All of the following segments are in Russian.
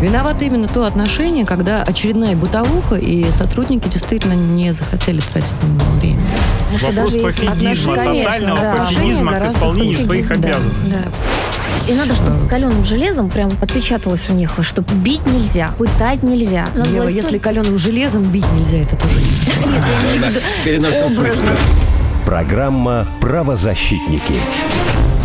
Виновато именно то отношение, когда очередная бытовуха, и сотрудники действительно не захотели тратить на него время. Вопрос пофигизма, тотального да. пофигизма к исполнению своих обязанностей. Да. И надо, чтобы каленым железом прям отпечаталось у них, что бить нельзя, пытать нельзя. Надо Ева, если каленым железом бить нельзя, это тоже Нет, я имею в виду Программа «Правозащитники».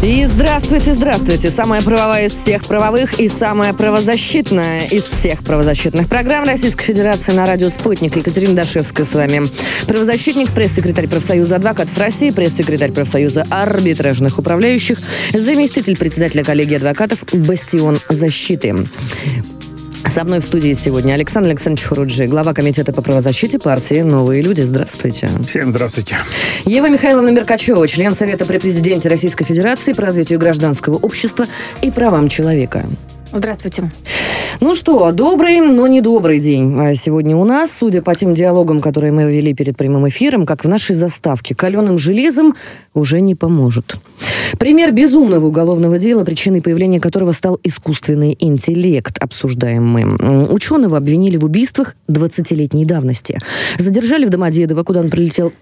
И здравствуйте, здравствуйте. Самая правовая из всех правовых и самая правозащитная из всех правозащитных программ Российской Федерации на радио «Спутник». Екатерина Дашевская с вами. Правозащитник, пресс-секретарь профсоюза адвокатов России, пресс-секретарь профсоюза арбитражных управляющих, заместитель председателя коллегии адвокатов «Бастион защиты». Со мной в студии сегодня Александр Александрович Хуруджи, глава комитета по правозащите партии «Новые люди». Здравствуйте. Всем здравствуйте. Ева Михайловна Меркачева, член Совета при президенте Российской Федерации по развитию гражданского общества и правам человека. Здравствуйте. Ну что, добрый, но не добрый день а сегодня у нас. Судя по тем диалогам, которые мы вели перед прямым эфиром, как в нашей заставке, каленым железом уже не поможет. Пример безумного уголовного дела, причиной появления которого стал искусственный интеллект, обсуждаем мы. Ученого обвинили в убийствах 20-летней давности. Задержали в Домодедово, куда он прилетел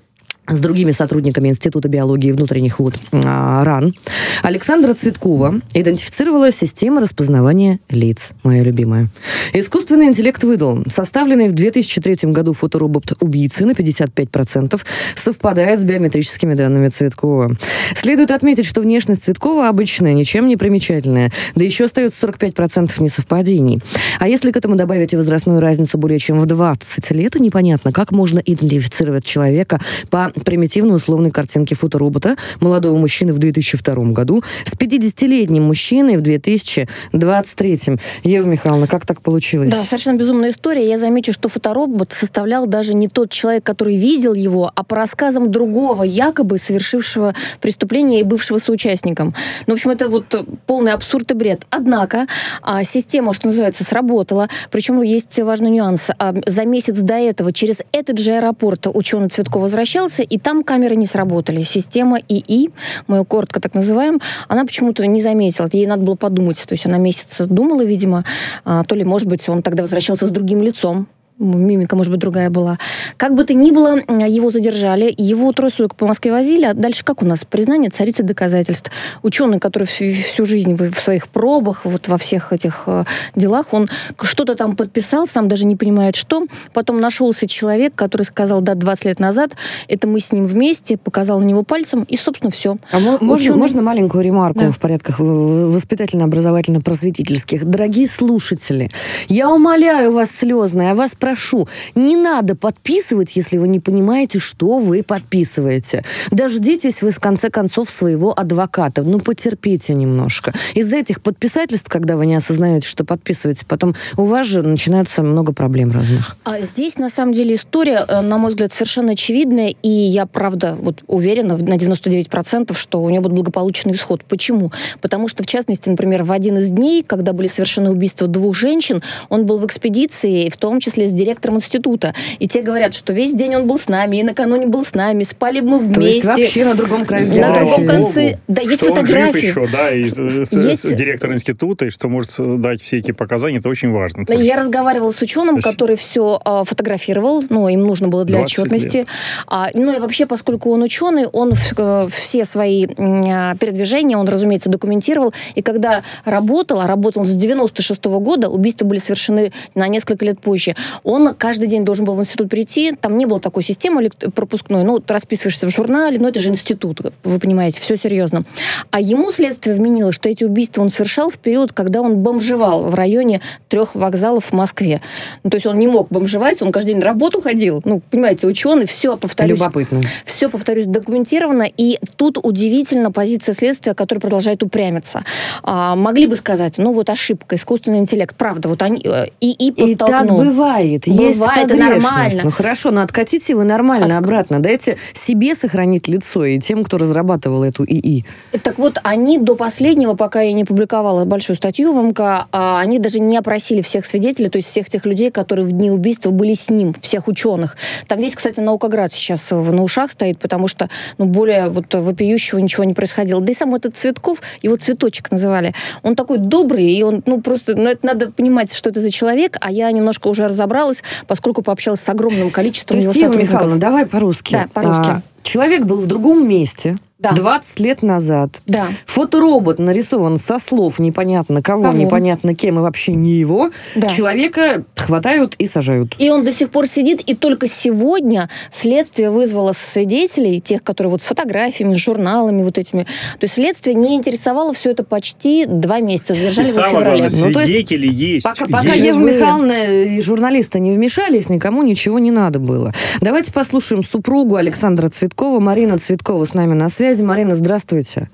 с другими сотрудниками Института биологии внутренних вод а, РАН, Александра Цветкова идентифицировала система распознавания лиц, моя любимая. Искусственный интеллект выдал, составленный в 2003 году фоторобот убийцы на 55% совпадает с биометрическими данными Цветкова. Следует отметить, что внешность Цветкова обычная, ничем не примечательная, да еще остается 45% несовпадений. А если к этому добавить возрастную разницу более чем в 20 лет, то непонятно, как можно идентифицировать человека по примитивной условной картинке фоторобота молодого мужчины в 2002 году с 50-летним мужчиной в 2023. Ева Михайловна, как так получилось? Да, совершенно безумная история. Я замечу, что фоторобот составлял даже не тот человек, который видел его, а по рассказам другого, якобы совершившего преступление и бывшего соучастником. Ну, в общем, это вот полный абсурд и бред. Однако а, система, что называется, сработала. Причем есть важный нюанс. А, за месяц до этого через этот же аэропорт ученый Цветков возвращался, и там камеры не сработали. Система ИИ, мы ее коротко так называем, она почему-то не заметила. Ей надо было подумать. То есть она месяц думала, видимо, а, то ли, может быть, он тогда возвращался с другим лицом, мимика, может быть, другая была. Как бы то ни было, его задержали, его трое суток по Москве возили, а дальше как у нас? Признание царицы доказательств. Ученый, который всю, всю жизнь в, своих пробах, вот во всех этих э, делах, он что-то там подписал, сам даже не понимает, что. Потом нашелся человек, который сказал, да, 20 лет назад, это мы с ним вместе, показал на него пальцем, и, собственно, все. А можно, Ученый... можно маленькую ремарку да. в порядках воспитательно-образовательно-просветительских? Дорогие слушатели, я умоляю вас слезно, я вас прошу, не надо подписывать, если вы не понимаете, что вы подписываете. Дождитесь вы, в конце концов, своего адвоката. Ну, потерпите немножко. Из-за этих подписательств, когда вы не осознаете, что подписываете, потом у вас же начинается много проблем разных. А здесь, на самом деле, история, э, на мой взгляд, совершенно очевидная, и я, правда, вот уверена на 99%, что у нее будет благополучный исход. Почему? Потому что, в частности, например, в один из дней, когда были совершены убийства двух женщин, он был в экспедиции, в том числе с директором института. И те говорят, что весь день он был с нами, и накануне был с нами, спали мы вместе. То есть вообще на другом крае На другом конце. Да, есть что фотографии. Еще, да, и э, есть... директор института, и что может дать все эти показания, это очень важно. Я разговаривала с ученым, есть... который все а, фотографировал, ну, им нужно было для отчетности. А, ну, и вообще, поскольку он ученый, он э, все свои а, передвижения, он, разумеется, документировал, и когда работал, а работал с 96 -го года, убийства были совершены на несколько лет позже, он каждый день должен был в институт прийти, там не было такой системы пропускной, ну, ты расписываешься в журнале, но это же институт, вы понимаете, все серьезно. А ему следствие вменило, что эти убийства он совершал в период, когда он бомжевал в районе трех вокзалов в Москве. Ну, то есть он не мог бомжевать, он каждый день на работу ходил. Ну, понимаете, ученый, все, повторюсь. Любопытно. Все, повторюсь, документировано. И тут удивительно позиция следствия, которая продолжает упрямиться. А, могли бы сказать, ну вот ошибка, искусственный интеллект. Правда, вот они э, и, и И так бывает Бывает, есть это нормально. Ну хорошо, но откатите вы нормально От... обратно. Дайте себе сохранить лицо и тем, кто разрабатывал эту ИИ. Так вот, они до последнего, пока я не публиковала большую статью в МК, а, они даже не опросили всех свидетелей, то есть всех тех людей, которые в дни убийства были с ним, всех ученых. Там весь, кстати, наукоград сейчас на ушах стоит, потому что ну, более вот вопиющего ничего не происходило. Да и сам этот Цветков, его цветочек называли, он такой добрый, и он, ну, просто, ну, это надо понимать, что это за человек, а я немножко уже разобралась, поскольку пообщалась с огромным количеством То есть, его Ева Михайловна, давай по-русски. Да, по-русски. А, человек был в другом месте, да. 20 лет назад. Да. Фоторобот нарисован со слов непонятно кого, кого? непонятно кем и вообще не его. Да. Человека хватают и сажают. И он до сих пор сидит, и только сегодня следствие вызвало свидетелей, тех, которые вот с фотографиями, с журналами вот этими. То есть следствие не интересовало все это почти два месяца. Задержали и его в феврале. Главное, ну, свидетели есть. Пока, есть. пока Ева Михайловна и журналисты не вмешались, никому ничего не надо было. Давайте послушаем супругу Александра Цветкова. Марина Цветкова с нами на связи связи. Марина, здравствуйте.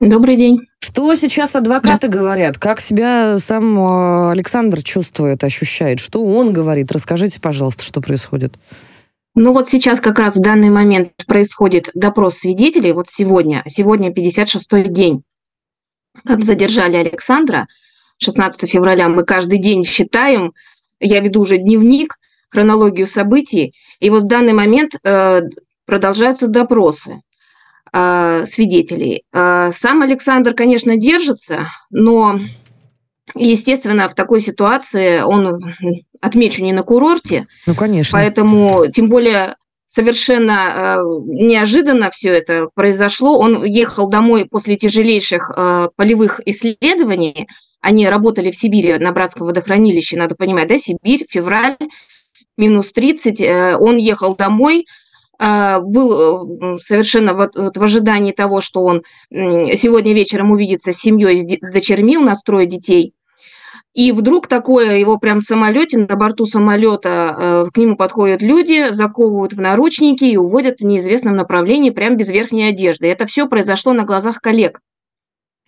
Добрый день. Что сейчас адвокаты да. говорят? Как себя сам э, Александр чувствует, ощущает? Что он говорит? Расскажите, пожалуйста, что происходит. Ну вот сейчас как раз в данный момент происходит допрос свидетелей. Вот сегодня, сегодня 56-й день, как задержали Александра. 16 февраля мы каждый день считаем. Я веду уже дневник, хронологию событий. И вот в данный момент э, продолжаются допросы. А, свидетелей. А, сам Александр, конечно, держится, но, естественно, в такой ситуации он, отмечу, не на курорте. Ну, конечно. Поэтому, тем более, совершенно э, неожиданно все это произошло. Он ехал домой после тяжелейших полевых исследований. Они работали в Сибири на Братском водохранилище, надо понимать, да, Сибирь, февраль, минус 30. Э, он ехал домой, а, был э, совершенно вот, в ожидании того, что он сегодня вечером увидится с семьей, с дочерьми, у нас трое детей. И вдруг такое его прям в самолете, на борту самолета э, к нему подходят люди, заковывают в наручники и уводят в неизвестном направлении прям без верхней одежды. Это все произошло на глазах коллег.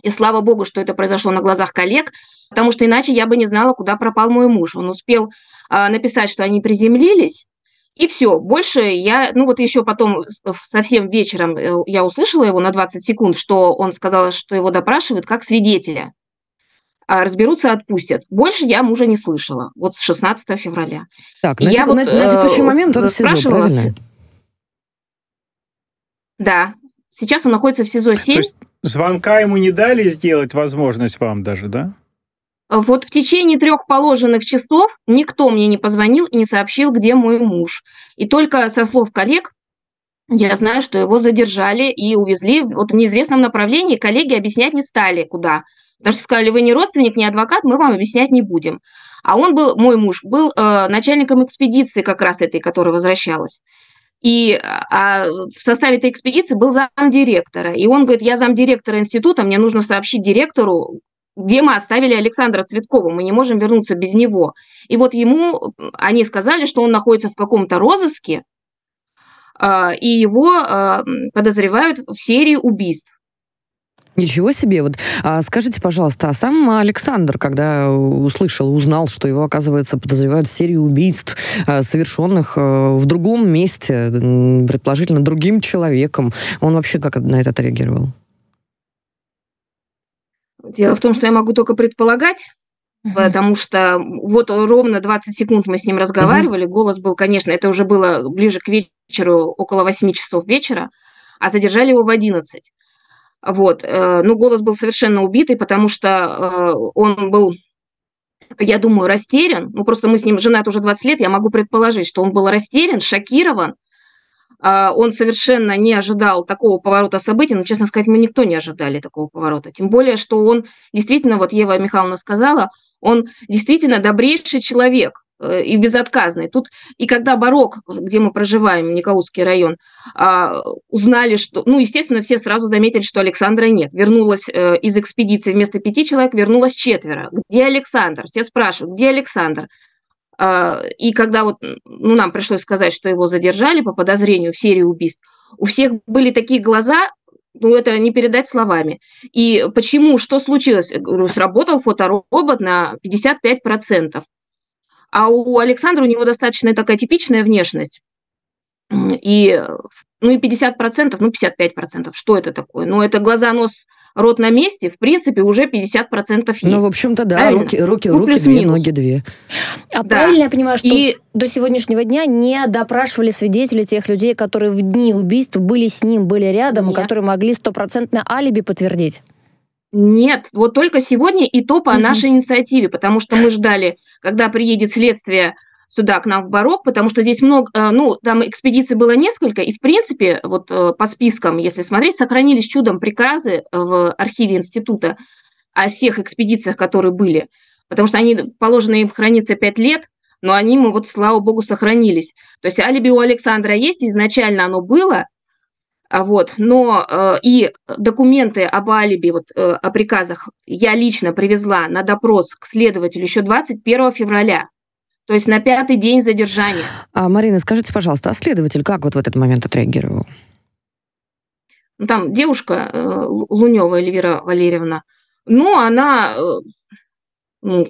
И слава богу, что это произошло на глазах коллег, потому что иначе я бы не знала, куда пропал мой муж. Он успел а, написать, что они приземлились, и все, больше я, ну вот еще потом совсем вечером э, я услышала его на 20 секунд, что он сказал, что его допрашивают как свидетеля. А разберутся, отпустят. Больше я мужа не слышала. Вот с 16 февраля. Так, на, я тек, вот, на, на текущий момент он в СИЗО, правильно? Да. Сейчас он находится в СИЗО 7. То есть звонка ему не дали сделать возможность вам даже, да? Вот в течение трех положенных часов никто мне не позвонил и не сообщил, где мой муж. И только со слов коллег я знаю, что его задержали и увезли вот в неизвестном направлении. Коллеги объяснять не стали, куда. Потому что сказали, вы не родственник, не адвокат, мы вам объяснять не будем. А он был, мой муж, был э, начальником экспедиции как раз этой, которая возвращалась. И а в составе этой экспедиции был замдиректора. И он говорит, я замдиректора института, мне нужно сообщить директору, где мы оставили Александра Цветкова, мы не можем вернуться без него. И вот ему, они сказали, что он находится в каком-то розыске, а, и его а, подозревают в серии убийств. Ничего себе. Вот а, скажите, пожалуйста, а сам Александр, когда услышал, узнал, что его, оказывается, подозревают в серии убийств, а, совершенных в другом месте, предположительно, другим человеком, он вообще как на это отреагировал? Дело в том, что я могу только предполагать, потому что вот ровно 20 секунд мы с ним разговаривали, голос был, конечно, это уже было ближе к вечеру, около 8 часов вечера, а задержали его в 11. Вот, э, ну, голос был совершенно убитый, потому что э, он был, я думаю, растерян, ну, просто мы с ним женаты уже 20 лет, я могу предположить, что он был растерян, шокирован, он совершенно не ожидал такого поворота событий, но, честно сказать, мы никто не ожидали такого поворота. Тем более, что он действительно, вот Ева Михайловна сказала, он действительно добрейший человек э, и безотказный. Тут и когда Барок, где мы проживаем, Никаутский район, а, узнали, что, ну, естественно, все сразу заметили, что Александра нет. Вернулась э, из экспедиции вместо пяти человек, вернулось четверо. Где Александр? Все спрашивают, где Александр? А, и когда вот, ну, нам пришлось сказать, что его задержали по подозрению в серии убийств, у всех были такие глаза, ну, это не передать словами. И почему, что случилось? говорю, сработал фоторобот на 55%. А у Александра у него достаточно такая типичная внешность. И, ну и 50%, ну 55%, что это такое? Ну это глаза, нос, рот на месте, в принципе, уже 50% есть. Ну, в общем-то, да, Правильно? руки, руки, ну, руки две, ноги две. А да. правильно я понимаю, что и... до сегодняшнего дня не допрашивали свидетелей тех людей, которые в дни убийств были с ним, были рядом, Нет. и которые могли стопроцентное алиби подтвердить? Нет, вот только сегодня и то по угу. нашей инициативе, потому что мы ждали, когда приедет следствие сюда, к нам в Барок, потому что здесь много, э, ну, там экспедиций было несколько, и, в принципе, вот э, по спискам, если смотреть, сохранились чудом приказы в архиве института о всех экспедициях, которые были, потому что они, положено им храниться пять лет, но они, мы вот, слава богу, сохранились. То есть алиби у Александра есть, изначально оно было, а вот, но э, и документы об алиби, вот, э, о приказах я лично привезла на допрос к следователю еще 21 февраля. То есть на пятый день задержания. А, Марина, скажите, пожалуйста, а следователь как вот в этот момент отреагировал? Ну, там девушка э, Лунева Эльвира Валерьевна, ну, она, э, ну,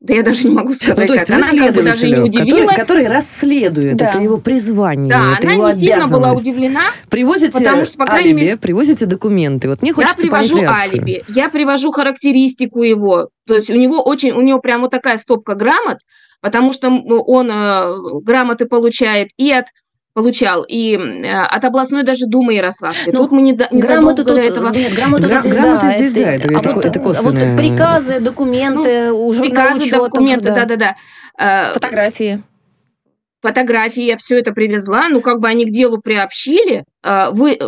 да я даже не могу сказать, ну, то есть как. Она как бы даже не удивилась. Который, который расследует, да. это его призвание, да, это она его не сильно была удивлена. Привозите потому что, по алиби, мере, привозите документы. Вот мне хочется Я привожу алиби, я привожу характеристику его. То есть у него очень, у него прямо вот такая стопка грамот, потому что он э, грамоты получает и от получал и э, от областной даже думы Ярославской. Ну, тут мы не, не грамоты тут, этого. Нет, грамоты, Гра- грамоты здесь, да, это, это, а вот, это косвенное. Вот приказы, документы, ну, уже приказы, документы, да-да-да. Э, фотографии. Фотографии я все это привезла, ну как бы они к делу приобщили, вы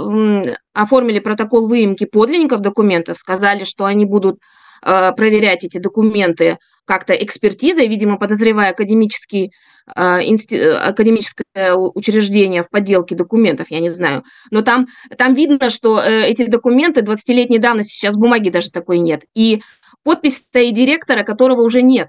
оформили протокол выемки подлинников документов, сказали, что они будут проверять эти документы как-то экспертизой, видимо, подозревая академический, а, академическое учреждение в подделке документов, я не знаю. Но там, там видно, что э, эти документы 20-летней давности, сейчас бумаги даже такой нет. И подпись и директора, которого уже нет.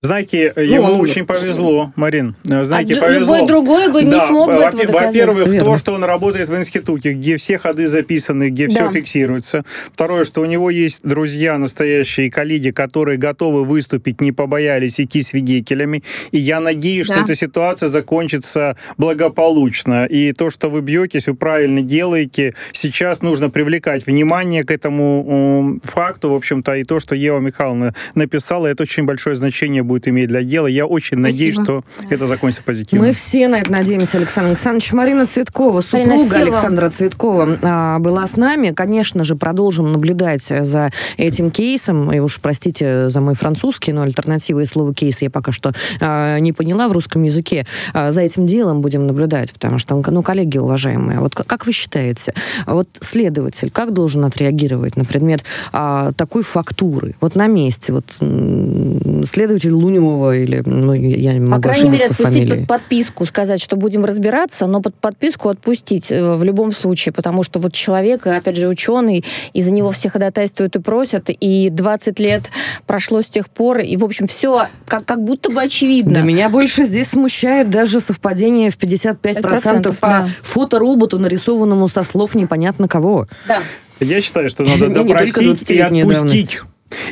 Знаете, ну, ему он... очень повезло, Марин. Знаете, а повезло. Любой другой бы не да, смог бы этого. Во-первых, Верно. то, что он работает в институте, где все ходы записаны, где да. все фиксируется. Второе, что у него есть друзья, настоящие коллеги, которые готовы выступить, не побоялись идти свидетелями. И я надеюсь, да. что эта ситуация закончится благополучно. И то, что вы бьетесь, вы правильно делаете. Сейчас нужно привлекать внимание к этому факту, в общем-то, и то, что Ева Михайловна написала, это очень большое значение будет иметь для дела. Я очень Спасибо. надеюсь, что это закончится позитивно. Мы все на это надеемся, Александр Александрович. Марина Цветкова, супруга Марина Александра Цветкова, а, была с нами. Конечно же, продолжим наблюдать за этим кейсом. И уж простите за мой французский, но альтернативы и слова кейс я пока что а, не поняла в русском языке. А, за этим делом будем наблюдать, потому что, ну, коллеги уважаемые, вот как вы считаете, вот следователь как должен отреагировать на предмет такой фактуры? Вот на месте, вот следователь Луневого или, ну, я не могу По крайней мере, отпустить под подписку, сказать, что будем разбираться, но под подписку отпустить э, в любом случае, потому что вот человек, опять же, ученый, и за него все ходатайствуют и просят, и 20 лет прошло с тех пор, и, в общем, все как, как будто бы очевидно. Да, меня больше здесь смущает даже совпадение в 55% 5%, по да. фотороботу, нарисованному со слов непонятно кого. Да. Я считаю, что надо допросить и отпустить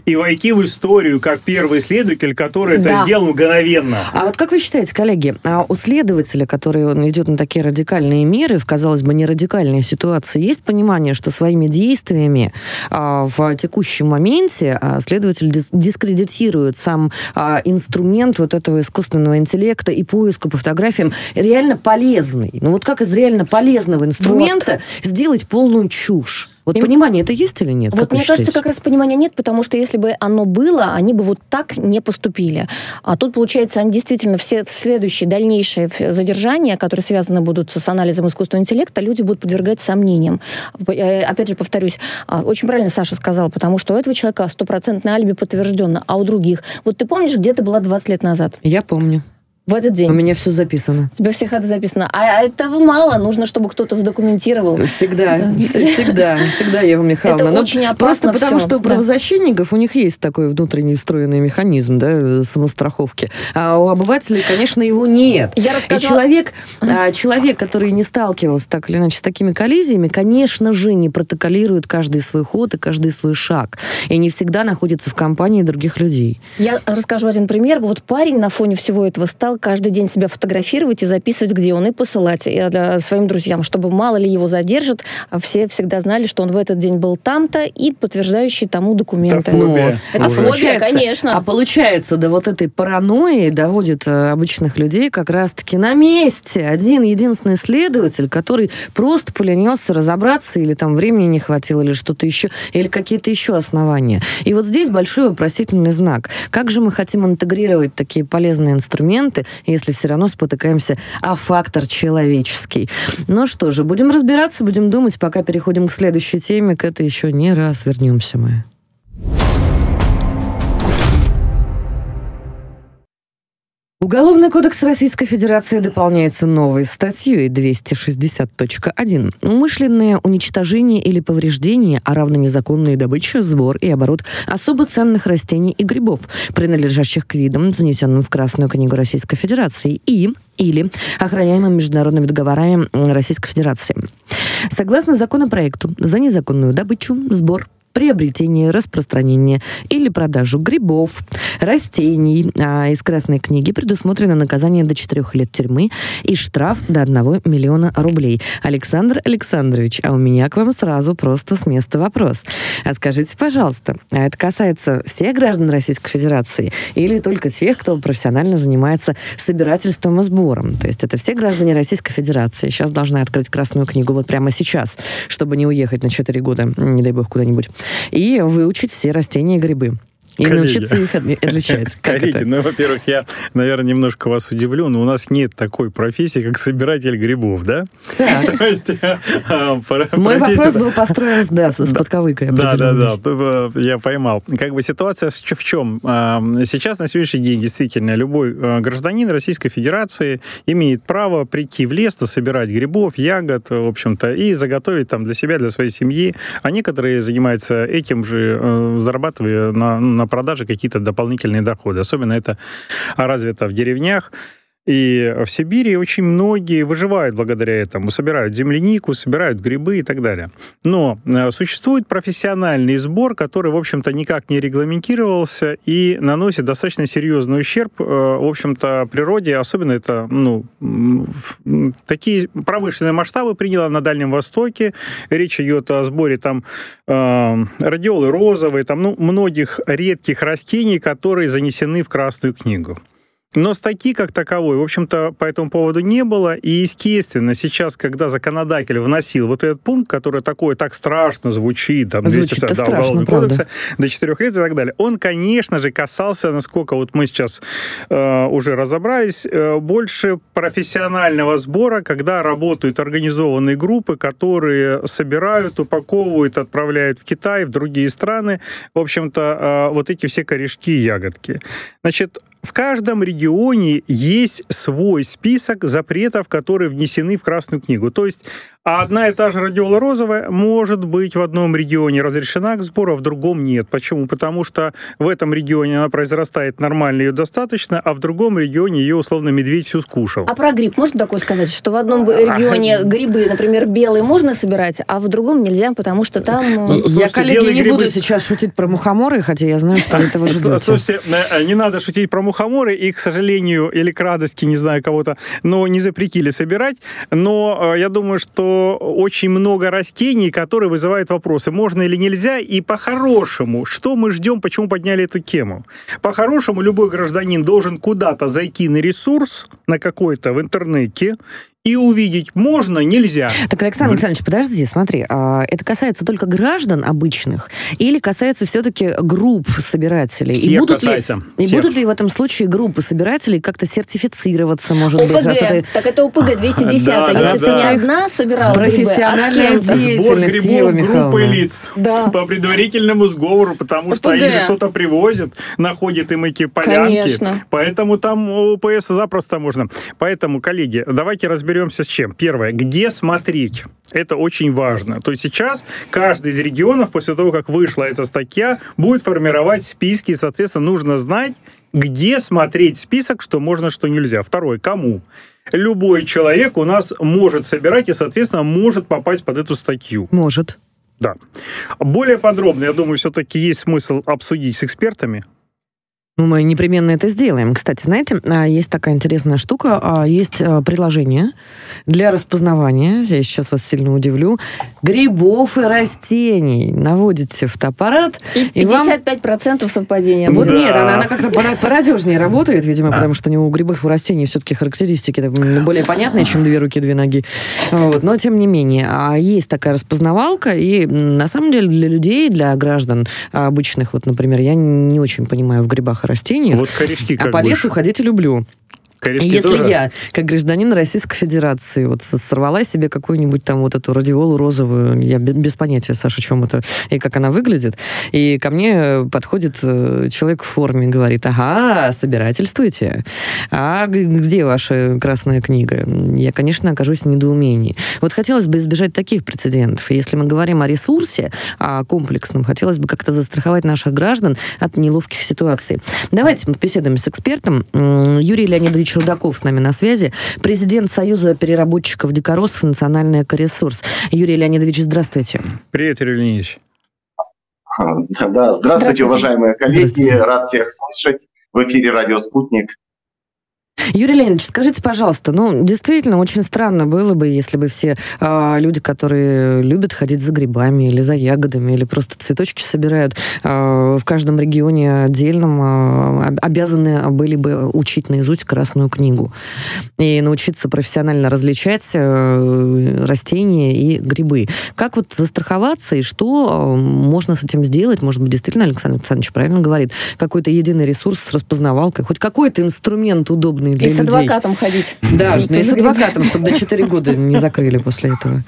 и войти в историю как первый следователь, который да. это сделал мгновенно. А вот как вы считаете, коллеги, а у следователя, который он идет на такие радикальные меры, в, казалось бы, не радикальные ситуации, есть понимание, что своими действиями а, в текущем моменте а, следователь дис дискредитирует сам а, инструмент вот этого искусственного интеллекта и поиску по фотографиям реально полезный? Ну вот как из реально полезного инструмента вот. сделать полную чушь? Вот и понимание это есть или нет? Вот мне кажется, как раз понимания нет, потому что если бы оно было, они бы вот так не поступили. А тут, получается, они действительно все следующие, дальнейшие задержания, которые связаны будут с анализом искусственного интеллекта, люди будут подвергать сомнениям. Э, опять же, повторюсь, а, очень правильно Саша сказал, потому что у этого человека стопроцентное алиби подтверждено, а у других... Вот ты помнишь, где ты была 20 лет назад? Я помню. В этот день. У меня все записано. У тебя всех это записано. А этого мало, нужно, чтобы кто-то задокументировал. Всегда, всегда, всегда, Ева Михайловна. Это Но очень опасно Просто потому, что у да. правозащитников у них есть такой внутренний встроенный механизм да, самостраховки. А у обывателей, конечно, его нет. Я И рассказала... человек, а, человек, который не сталкивался так или иначе с такими коллизиями, конечно же, не протоколирует каждый свой ход и каждый свой шаг. И не всегда находится в компании других людей. Я расскажу один пример. Вот парень на фоне всего этого стал каждый день себя фотографировать и записывать, где он, и посылать и, э, своим друзьям, чтобы мало ли его задержат, а все всегда знали, что он в этот день был там-то, и подтверждающие тому документы. Это фобия. Это а фобия, получается- конечно. А получается, до вот этой паранойи доводит э, обычных людей как раз-таки на месте. Один единственный следователь, который просто поленился разобраться, или там времени не хватило, или что-то еще, или какие-то еще основания. И вот здесь большой вопросительный знак. Как же мы хотим интегрировать такие полезные инструменты, если все равно спотыкаемся о фактор человеческий? Ну что же, будем разбираться, будем думать, пока переходим к следующей теме, к этой еще не раз вернемся мы. Уголовный кодекс Российской Федерации дополняется новой статьей 260.1. Умышленное уничтожение или повреждение, а равно незаконная добыча, сбор и оборот особо ценных растений и грибов, принадлежащих к видам, занесенным в Красную книгу Российской Федерации, и или охраняемым международными договорами Российской Федерации. Согласно законопроекту, за незаконную добычу, сбор, приобретение, распространение или продажу грибов, растений а, из Красной книги предусмотрено наказание до 4 лет тюрьмы и штраф до 1 миллиона рублей. Александр Александрович, а у меня к вам сразу просто с места вопрос. А скажите, пожалуйста, а это касается всех граждан Российской Федерации или только тех, кто профессионально занимается собирательством и сбором? То есть это все граждане Российской Федерации сейчас должны открыть Красную книгу вот прямо сейчас, чтобы не уехать на 4 года, не дай бог, куда-нибудь, и выучить все растения и грибы. И Коллеги. научиться их отли- отличать. Как Коллеги, это? ну, во-первых, я, наверное, немножко вас удивлю, но у нас нет такой профессии, как собиратель грибов, да? А, пора- Мой вопрос был построен с, с подковыкой. Да, да, да, п- я поймал. Как бы ситуация в чем? Сейчас, на сегодняшний день, действительно, любой э, гражданин Российской Федерации имеет право прийти в лес, собирать грибов, ягод, в общем-то, и заготовить там для себя, для своей семьи. А некоторые занимаются этим же, э, зарабатывая на, на продаже какие-то дополнительные доходы. Особенно это развито в деревнях. И в Сибири очень многие выживают благодаря этому. Собирают землянику, собирают грибы и так далее. Но э, существует профессиональный сбор, который, в общем-то, никак не регламентировался и наносит достаточно серьезный ущерб, э, в общем-то, природе. Особенно это, ну, такие промышленные масштабы приняло на Дальнем Востоке. Речь идет о сборе там э, радиолы розовые, там, ну, многих редких растений, которые занесены в Красную книгу. Но статьи как таковой, в общем-то, по этому поводу не было. И, естественно, сейчас, когда законодатель вносил вот этот пункт, который такой так страшно звучит, там, Звучит-то 260, да, Уголовного кодекса, до 4 лет и так далее, он, конечно же, касался, насколько вот мы сейчас э, уже разобрались, э, больше профессионального сбора, когда работают организованные группы, которые собирают, упаковывают, отправляют в Китай, в другие страны, в общем-то, э, вот эти все корешки и ягодки. Значит, в каждом регионе есть свой список запретов, которые внесены в Красную книгу. То есть одна и та же радиола розовая может быть в одном регионе разрешена к сбору, а в другом нет. Почему? Потому что в этом регионе она произрастает нормально, ее достаточно, а в другом регионе ее, условно, медведь всю скушал. А про гриб можно такое сказать, что в одном регионе грибы, например, белые можно собирать, а в другом нельзя, потому что там... э, Ну, Я, Слушайте, коллеги, белые не грибы- буду сейчас шутить про мухоморы, хотя я знаю, что это вы ждете. Слушайте, э, не надо шутить про мухоморы, и, к сожалению, или к радости, не знаю кого-то, но не запретили собирать. Но э, я думаю, что очень много растений, которые вызывают вопросы, можно или нельзя, и по-хорошему, что мы ждем, почему подняли эту тему? По-хорошему, любой гражданин должен куда-то зайти на ресурс, на какой-то в интернете, И увидеть можно, нельзя. Так, Александр Александрович, подожди, смотри, а, это касается только граждан обычных или касается все-таки групп собирателей? Всех и будут касается. Ли, и Всех. будут ли в этом случае группы собирателей как-то сертифицироваться, может быть? раз ОПГ. это Так это ОПГ 210. Да, да, Если ты да. не одна собирала грибы, а Профессиональная кем-то. деятельность. Сбор грибов группы лиц Да. по предварительному сговору, потому что ОПГ. их же кто-то привозит, находит им эти полянки. Конечно. Поэтому там ОПС запросто можно. Поэтому, коллеги, давайте разберемся с чем. Первое, где смотреть? Это очень важно. То есть сейчас каждый из регионов, после того, как вышла эта статья, будет формировать списки, и, соответственно, нужно знать, где смотреть список, что можно, что нельзя. Второе, кому? Любой человек у нас может собирать и, соответственно, может попасть под эту статью. Может. Да. Более подробно, я думаю, все-таки есть смысл обсудить с экспертами. Ну, мы непременно это сделаем. Кстати, знаете, а, есть такая интересная штука. а, Есть а, приложение для распознавания, я сейчас вас сильно удивлю, грибов и растений. Наводите фотоаппарат, И и вам 55% совпадения. Вот Да. нет, она, она как-то пона- понадежнее работает, видимо, потому что у него у грибов и растений все-таки характеристики более понятные, чем две руки, две ноги. Вот. Но тем не менее, а есть такая распознавалка, и на самом деле для людей, для граждан обычных, вот, например, я не очень понимаю в грибах растениях, Вот корешки а как по будешь? лесу ходить и люблю. Корешки Если тоже? я, как гражданин Российской Федерации, вот сорвала себе какую-нибудь там вот эту радиолу розовую, я бе- без понятия, Саша, чем это и как она выглядит, и ко мне подходит э, человек в форме и говорит, ага, собирательствуйте. А где ваша красная книга? Я, конечно, окажусь в недоумении. Вот хотелось бы избежать таких прецедентов. И если мы говорим о ресурсе, о комплексном, хотелось бы как-то застраховать наших граждан от неловких ситуаций. Давайте мы беседуем с экспертом. Юрий Леонидович Рудаков с нами на связи, президент Союза переработчиков дикоросов «Национальный экоресурс». Юрий Леонидович, здравствуйте. Привет, Юрий Леонидович. Да, здравствуйте, Здравствуйте. уважаемые коллеги. Здравствуйте. Рад всех слышать. В эфире «Радио Спутник». Юрий Леонидович, скажите, пожалуйста, ну, действительно, очень странно было бы, если бы все а, люди, которые любят ходить за грибами или за ягодами, или просто цветочки собирают, а, в каждом регионе отдельном об- обязаны были бы учить наизусть Красную книгу и научиться профессионально различать э, растения и грибы. Как вот застраховаться и что а, можно с этим сделать? Может быть, действительно Александр Александрович правильно говорит, какой-то единый ресурс с распознавалкой, хоть какой-то инструмент удобный для И с людей. адвокатом ходить. Да, ну и с адвокатом, чтобы до 4 года не закрыли после этого.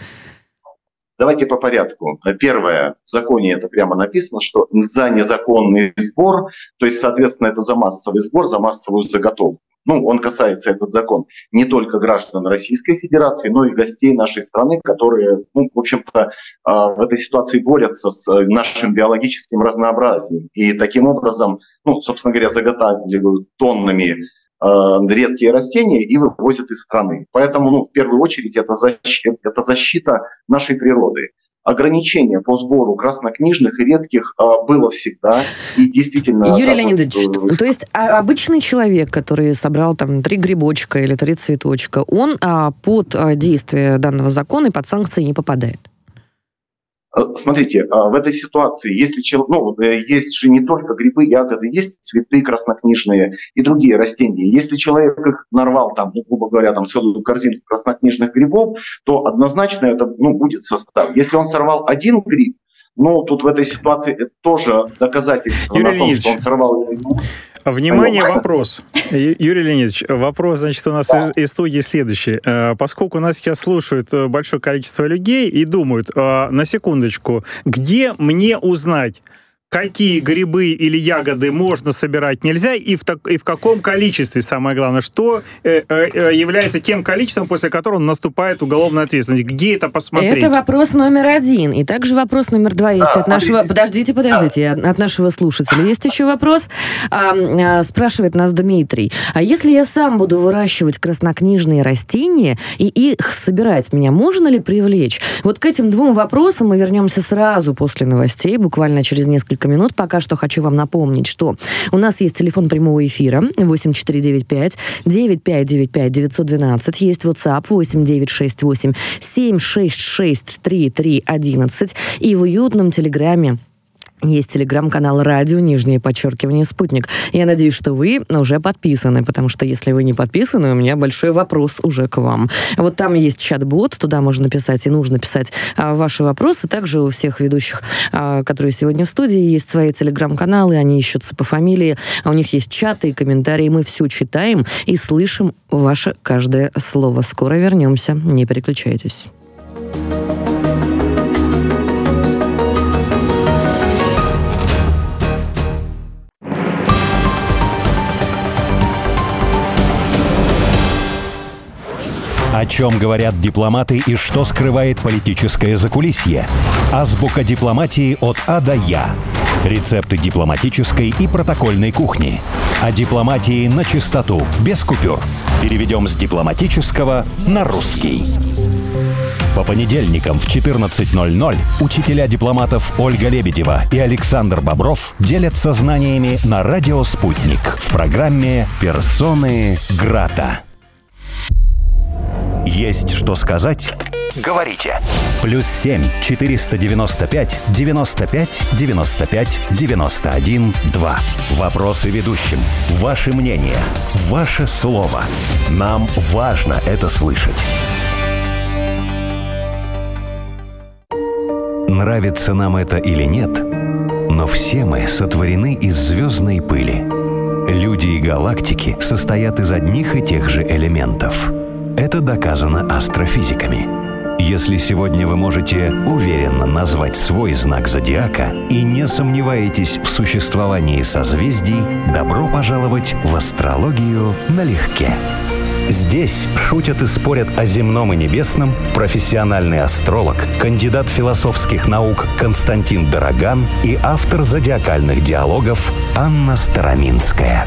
Давайте по порядку. Первое, в законе это прямо написано, что за незаконный сбор, то есть, соответственно, это за массовый сбор, за массовую заготовку. Ну, он касается, этот закон, не только граждан Российской Федерации, но и гостей нашей страны, которые, ну, в общем-то, а, в этой ситуации борются с э, нашим биологическим разнообразием. И таким образом, ну, собственно говоря, заготавливают тоннами редкие растения и вывозят из страны. Поэтому, ну, в первую очередь, это защита, это защита нашей природы. Ограничение по сбору краснокнижных и редких э, было всегда. И действительно... Юрий так Леонидович, вот, э, то есть а, обычный человек, который собрал там три грибочка или три цветочка, он а, под а, действие данного закона и под санкции не попадает? Э, Смотрите, а, в этой ситуации, если ну, э, есть же не только грибы, ягоды, есть цветы краснокнижные и другие растения. Если человек их нарвал, там, ну, грубо говоря, там, целую корзинку краснокнижных грибов, то однозначно это ну, будет состав. Если он сорвал один гриб, ну, тут в этой ситуации это тоже доказательство Юрий на том, Леонидович, что он сорвал. Внимание, вопрос. Юрий Леонидович, вопрос, значит, у нас из, из студии следующий. Э, Поскольку нас сейчас слушают э, большое количество людей и думают, э, на секундочку, где мне узнать, какие грибы или ягоды можно собирать нельзя и в, так- и в каком количестве, самое главное, что э, э, э, является тем количеством, после которого наступает уголовная ответственность. Где это посмотреть? Это вопрос номер один. И также вопрос номер два есть Да, от нашего... смотрите. Подождите, подождите, от, от нашего слушателя. Есть еще вопрос. А, а, спрашивает нас Дмитрий. А если я сам буду выращивать краснокнижные растения и их собирать, меня можно ли привлечь? Вот к этим двум вопросам мы вернемся сразу после новостей, буквально через несколько минут. Пока что хочу вам напомнить, что у нас есть телефон прямого эфира 8495 9595 912, есть WhatsApp 8968 766 3311 и в уютном телеграме есть телеграм-канал «Радио», нижнее подчеркивание «Спутник». Я надеюсь, что вы уже подписаны, потому что если вы не подписаны, у меня большой вопрос уже к вам. Вот там есть чат-бот, туда можно писать и нужно писать а, ваши вопросы. Также у всех ведущих, а, которые сегодня в студии, есть свои телеграм-каналы, они ищутся по фамилии, а у них есть чаты и комментарии. Мы все читаем и слышим ваше каждое слово. Скоро вернемся, не переключайтесь. О чем говорят дипломаты и что скрывает политическое закулисье? Азбука дипломатии от А до Я. Рецепты дипломатической и протокольной кухни. О дипломатии на чистоту, без купюр. Переведем с дипломатического на русский. По понедельникам в 14.00 учителя дипломатов Ольга Лебедева и Александр Бобров делятся знаниями на радио «Спутник» в программе «Персоны Грата». Есть что сказать? Говорите. Плюс 7 495 95 95 91 2. Вопросы ведущим. Ваше мнение. Ваше слово. Нам важно это слышать. Нравится нам это или нет, но все мы сотворены из звездной пыли. Люди и галактики состоят из одних и тех же элементов – это доказано астрофизиками. Если сегодня вы можете уверенно назвать свой знак зодиака и не сомневаетесь в существовании созвездий, добро пожаловать в астрологию налегке. Здесь шутят и спорят о земном и небесном профессиональный астролог, кандидат философских наук Константин Дороган и автор зодиакальных диалогов Анна Староминская.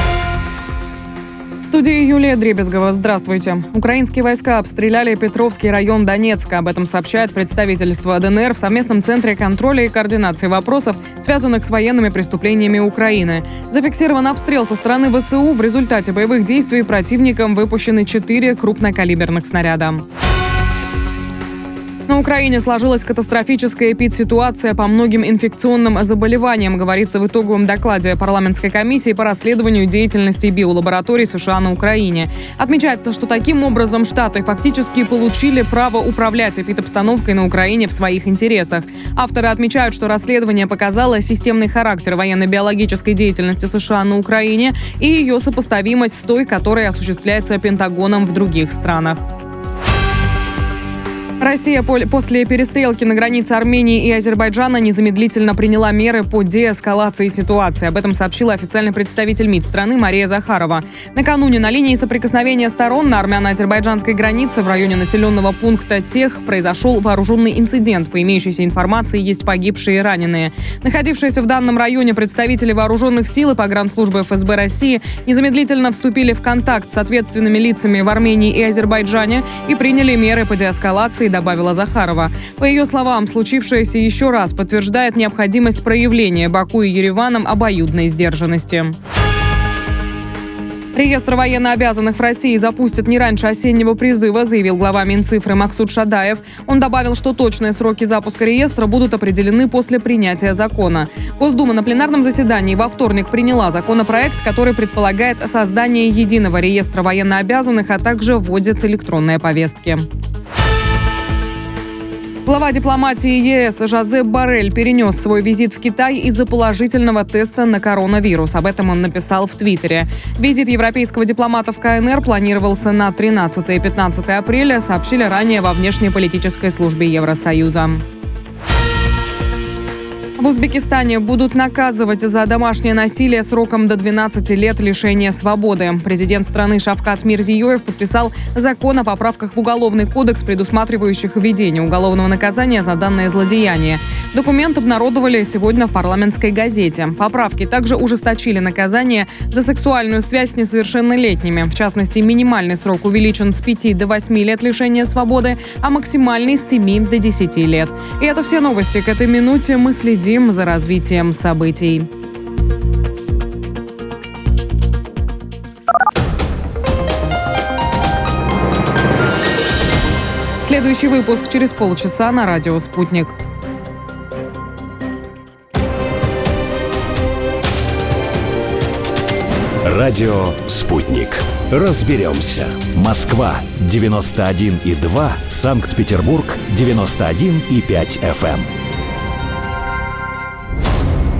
студии Юлия Дребезгова. Здравствуйте. Украинские войска обстреляли Петровский район Донецка. Об этом сообщает представительство ДНР в совместном центре контроля и координации вопросов, связанных с военными преступлениями Украины. Зафиксирован обстрел со стороны ВСУ. В результате боевых действий противникам выпущены четыре крупнокалиберных снаряда. На Украине сложилась катастрофическая эпид-ситуация по многим инфекционным заболеваниям, говорится в итоговом докладе парламентской комиссии по расследованию деятельности биолабораторий США на Украине. Отмечается, что таким образом Штаты фактически получили право управлять эпидобстановкой на Украине в своих интересах. Авторы отмечают, что расследование показало системный характер военно-биологической деятельности США на Украине и ее сопоставимость с той, которая осуществляется Пентагоном в других странах. Россия после перестрелки на границе Армении и Азербайджана незамедлительно приняла меры по деэскалации ситуации. Об этом сообщила официальный представитель МИД страны Мария Захарова. Накануне на линии соприкосновения сторон на армяно-азербайджанской границе в районе населенного пункта Тех произошел вооруженный инцидент. По имеющейся информации есть погибшие и раненые. Находившиеся в данном районе представители вооруженных сил и погранслужбы ФСБ России незамедлительно вступили в контакт с ответственными лицами в Армении и Азербайджане и приняли меры по деэскалации добавила Захарова. По ее словам, случившееся еще раз подтверждает необходимость проявления Баку и Ереваном обоюдной сдержанности. Реестр военнообязанных в России запустят не раньше осеннего призыва, заявил глава Минцифры Максут Шадаев. Он добавил, что точные сроки запуска реестра будут определены после принятия закона. Госдума на пленарном заседании во вторник приняла законопроект, который предполагает создание единого реестра военнообязанных, а также вводит электронные повестки. Глава дипломатии ЕС Жозеп Барель перенес свой визит в Китай из-за положительного теста на коронавирус. Об этом он написал в Твиттере. Визит европейского дипломата в КНР планировался на 13 и 15 апреля, сообщили ранее во внешнеполитической службе Евросоюза. В Узбекистане будут наказывать за домашнее насилие сроком до 12 лет лишения свободы. Президент страны Шавкат Мирзиёев подписал закон о поправках в Уголовный кодекс, предусматривающих введение уголовного наказания за данное злодеяние. Документ обнародовали сегодня в парламентской газете. Поправки также ужесточили наказание за сексуальную связь с несовершеннолетними. В частности, минимальный срок увеличен с 5 до 8 лет лишения свободы, а максимальный с 7 до 10 лет. И это все новости к этой минуте. Мы следим следим за развитием событий. Следующий выпуск через полчаса на радио «Спутник». Радио «Спутник». Разберемся. Москва, 91,2. Санкт-Петербург, 91,5 FM.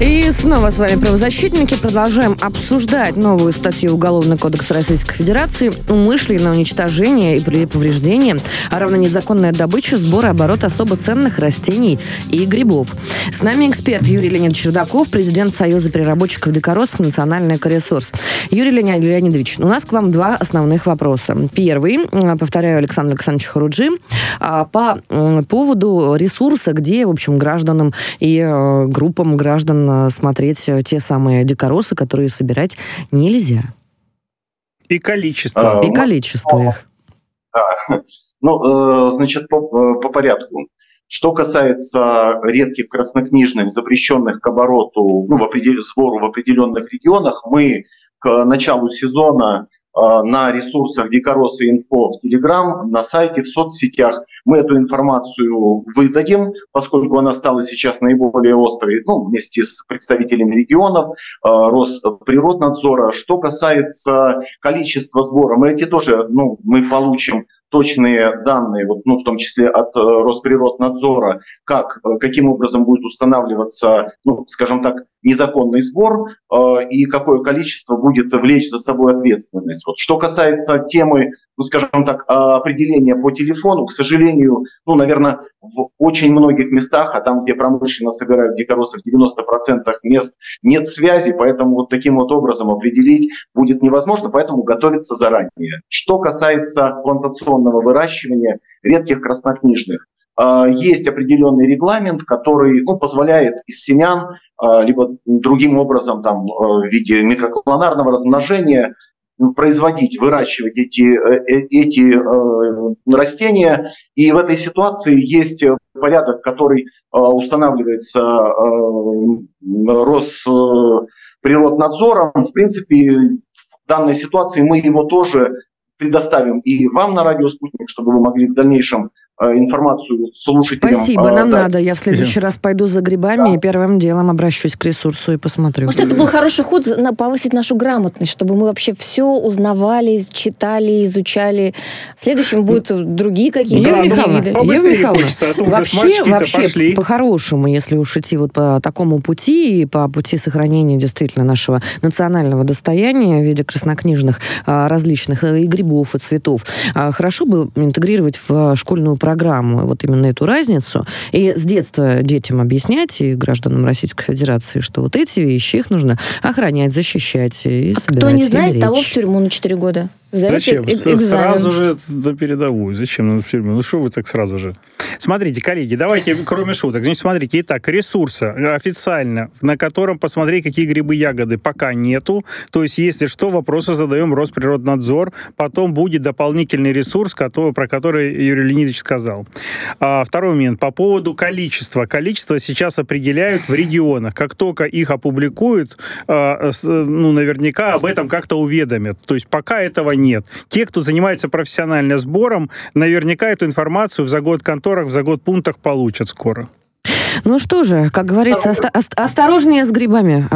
И снова с вами правозащитники. Продолжаем обсуждать новую статью Уголовного кодекса Российской Федерации «Умышленное уничтожение и повреждение, а равно незаконная добыча, сбор и оборот особо ценных растений и грибов». С нами эксперт Юрий Леонидович Чердаков, президент Союза переработчиков дикоросов «Национальный экоресурс». Юрий Леонидович, у нас к вам два основных вопроса. Первый, повторяю, Александр Александрович Харуджи, а, по поводу ресурса, где, в общем, гражданам и э, группам граждан смотреть э, те самые дикоросы, которые собирать нельзя. И количество. И количество их. Да. Ну, э, значит, по, э, по порядку. Что касается редких краснокнижных, запрещенных к обороту, ну, в определ... сбору в определенных регионах, мы к началу сезона Э, на ресурсах Дикоросы Инфо в Телеграм, на сайте, в соцсетях. Мы эту информацию выдадим, поскольку она стала сейчас наиболее острой, ну, вместе с представителями регионов, э, Росприроднадзора. Что касается количества сбора, мы эти тоже, ну, мы получим точные данные, вот, ну, в том числе от э, Росприроднадзора, как, э, каким образом будет устанавливаться, ну, скажем так, незаконный сбор э, и какое количество будет влечь за собой ответственность. Вот. Что касается темы ну, скажем так, определение по телефону, к сожалению, ну, наверное, в очень многих местах, а там, где промышленно собирают дикоросы, в 90% мест нет связи, поэтому вот таким вот образом определить будет невозможно, поэтому готовиться заранее. Что касается плантационного выращивания редких краснокнижных, а, есть определенный регламент, который ну, позволяет из семян а, либо другим образом там, в виде микроклонарного размножения производить, выращивать эти, э, э, эти э, растения. И в этой ситуации есть порядок, который устанавливается Росприроднадзором. В принципе, в данной ситуации мы его тоже предоставим и вам на радио «Спутник», чтобы вы могли в дальнейшем Э, информацию слушателям. Спасибо, нам дать. надо. Я в следующий раз пойду за грибами да. и первым делом обращусь к ресурсу и посмотрю. Может, это был хороший ход на повысить нашу грамотность, чтобы мы вообще все узнавали, читали, изучали. Следующим будут другие какие-то да, виды. Юрия Михайловна, а вообще, вообще по-хорошему, если уж идти вот по такому пути, и по пути сохранения действительно нашего национального достояния в виде краснокнижных а, различных э, и грибов, и цветов, а, хорошо бы интегрировать в школьную программу, вот именно эту разницу, и с детства детям объяснять, и гражданам Российской Федерации, что вот эти вещи, их нужно охранять, защищать и а собирать. Кто не знает, того в тюрьму на 4 года. Зачем? Экзамен. Сразу же на передовую. Зачем на фильме? Ну что вы так сразу же? Смотрите, коллеги, давайте, кроме шуток, значит, смотрите, итак, ресурса официально, на котором посмотреть, какие грибы, ягоды, пока нету. То есть, если что, вопросы задаем Росприроднадзор. Потом будет дополнительный ресурс, который, про который Юрий Леонидович сказал. А, второй момент. По поводу количества. Количество сейчас определяют в регионах. Как только их опубликуют, а, ну, наверняка об этом как-то уведомят. То есть, пока этого нет. Те, кто занимается профессионально сбором, наверняка эту информацию в загод конторах, в загод пунктах получат скоро. Ну что же, как говорится, оста- осторожнее с грибами.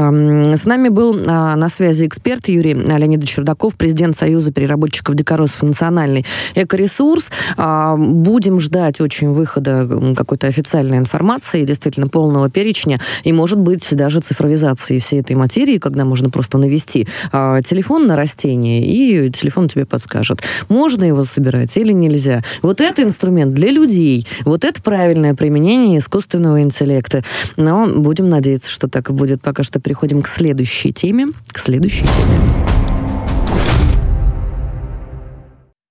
С нами был а, на связи эксперт Юрий Леонидович Чердаков, президент Союза переработчиков дикоросов «Национальный экоресурс». А, будем ждать очень выхода какой-то официальной информации, действительно полного перечня, и, может быть, даже цифровизации всей этой материи, когда можно просто навести а, телефон на растение, и телефон тебе подскажет, можно его собирать или нельзя. Вот это инструмент для людей, вот это правильное применение искусственного интеллекта. Но будем надеяться, что так и будет. Пока что переходим к следующей теме. К следующей теме.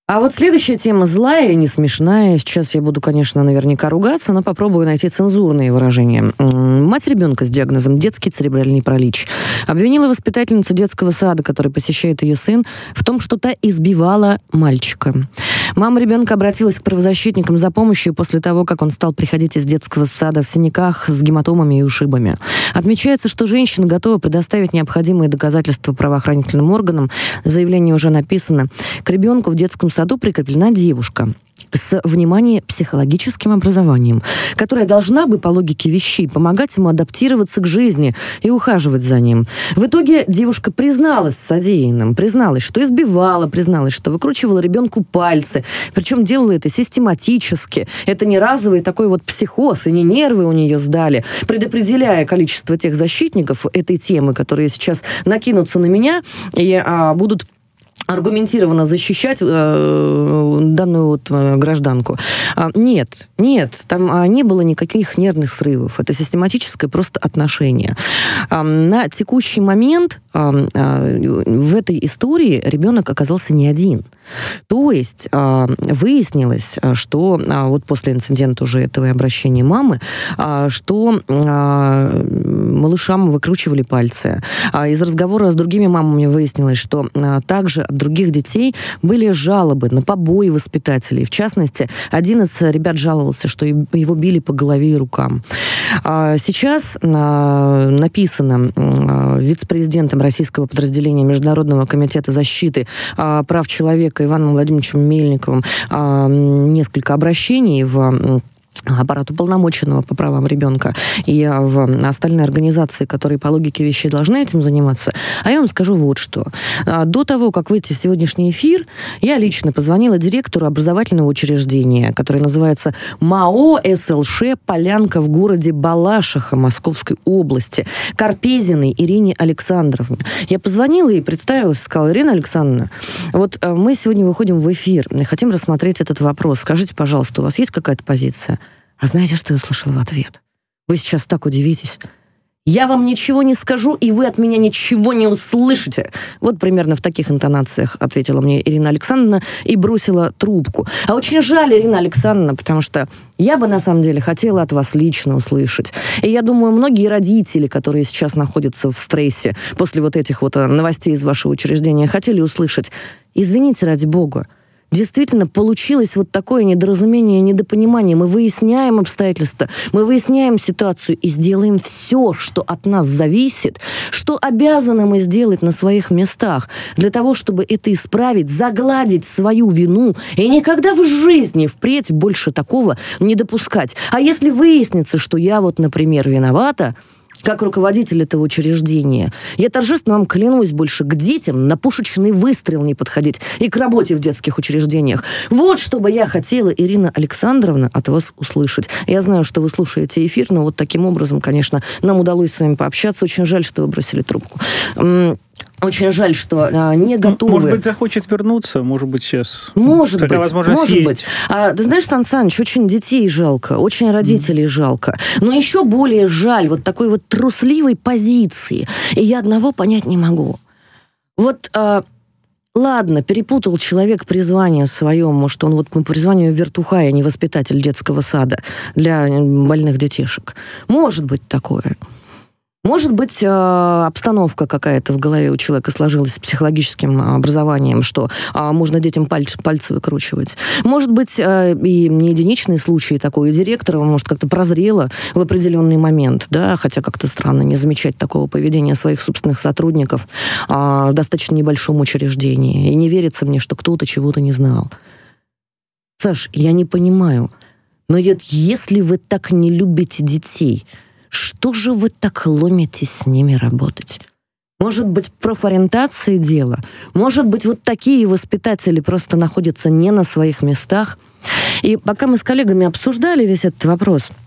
А вот следующая тема злая, не смешная. Сейчас я буду, конечно, наверняка ругаться, но попробую найти цензурные выражения. Мать ребенка с диагнозом детский церебральный паралич обвинила воспитательницу детского сада, который посещает ее сын, в том, что та избивала мальчика. Мама ребенка обратилась к правозащитникам за помощью после того, как он стал приходить из детского сада в синяках с гематомами и ушибами. Отмечается, что женщина готова предоставить необходимые доказательства правоохранительным органам. Заявление уже написано. К ребенку в детском саду прикреплена девушка с, внимание, психологическим образованием, которая должна бы, по логике вещей, помогать ему адаптироваться к жизни и ухаживать за ним. В итоге девушка призналась содеянным, призналась, что избивала, призналась, что выкручивала ребенку пальцы, причем делала это систематически. Это не разовый такой вот психоз, и не нервы у нее сдали, предопределяя количество тех защитников этой темы, которые сейчас накинутся на меня и а, будут аргументированно защищать э, данную вот э, гражданку. А, нет, нет, там а, не было никаких нервных срывов. Это систематическое просто отношение. А, на текущий момент а, а, в этой истории ребенок оказался не один. То есть а, выяснилось, что а, вот после инцидента уже этого обращения мамы, а, что а, малышам выкручивали пальцы. А из разговора с другими мамами выяснилось, что а, также других детей были жалобы на побои воспитателей. В частности, один из ребят жаловался, что его били по голове и рукам. А, сейчас а, написано а, вице-президентом российского подразделения Международного комитета защиты прав человека Иваном Владимировичем Мельниковым несколько обращений в аппарат уполномоченного по правам ребенка и в остальные организации, которые по логике вещей должны этим заниматься. А я вам скажу вот что. А, до того, как выйти в сегодняшний эфир, я лично позвонила директору образовательного учреждения, которое называется МАО СЛШ «Полянка» в городе Балашиха Московской области, Карпезиной Ирине Александровне. Я позвонила и представилась, сказала, Ирина Александровна, вот а, мы сегодня выходим в эфир, хотим рассмотреть этот вопрос. Скажите, пожалуйста, у вас есть какая-то позиция? А знаете, что я услышала в ответ? Вы сейчас так удивитесь. Я вам ничего не скажу, и вы от меня ничего не услышите. Вот примерно в таких интонациях ответила мне Ирина Александровна и бросила трубку. А очень жаль, Ирина Александровна, потому что я бы на самом деле хотела от вас лично услышать. И я думаю, многие родители, которые сейчас находятся в стрессе после вот этих вот э, новостей из вашего учреждения, хотели услышать. Извините ради бога, действительно получилось вот такое недоразумение, недопонимание. Мы выясняем обстоятельства, мы выясняем ситуацию и сделаем все, что от нас зависит, что обязаны мы сделать на своих местах для того, чтобы это исправить, загладить свою вину и никогда в жизни впредь больше такого не допускать. А если выяснится, что я вот, например, виновата, как руководитель этого учреждения. Я торжественно вам клянусь больше к детям на пушечный выстрел не подходить и к работе в детских учреждениях. Вот что бы я хотела, Ирина Александровна, от вас услышать. Я знаю, что вы слушаете эфир, но вот таким образом, конечно, нам удалось с вами пообщаться. Очень жаль, что вы бросили трубку. Очень жаль, что а, не готовы. Может быть, захочет вернуться, может быть, сейчас. Может Такая быть, может есть. быть. А, ты знаешь, Сан Саныч, очень детей жалко, очень родителей mm. жалко. Но еще более жаль вот такой вот трусливой позиции. И я одного понять не могу. Вот... А, Ладно, перепутал человек призвание свое. Может, он вот по призванию вертухай, а не воспитатель детского сада для больных детишек. Может быть такое. Может быть, э, обстановка какая-то в голове у человека сложилась с психологическим образованием, что а, можно детям пальцы, пальцы выкручивать. Может быть, э, и не единичные случаи такой. И директора, может, как-то прозрело в определенный момент, да, хотя как-то странно не замечать такого поведения своих собственных сотрудников а, в достаточно небольшом учреждении. И не верится мне, что кто-то чего-то не знал. Саш, я не понимаю, Но если вы так не любите детей, что же вы так ломитесь с ними работать? Может быть, профориентации дело? Может быть, вот такие воспитатели просто находятся не на своих местах? И пока мы с коллегами обсуждали весь этот вопрос –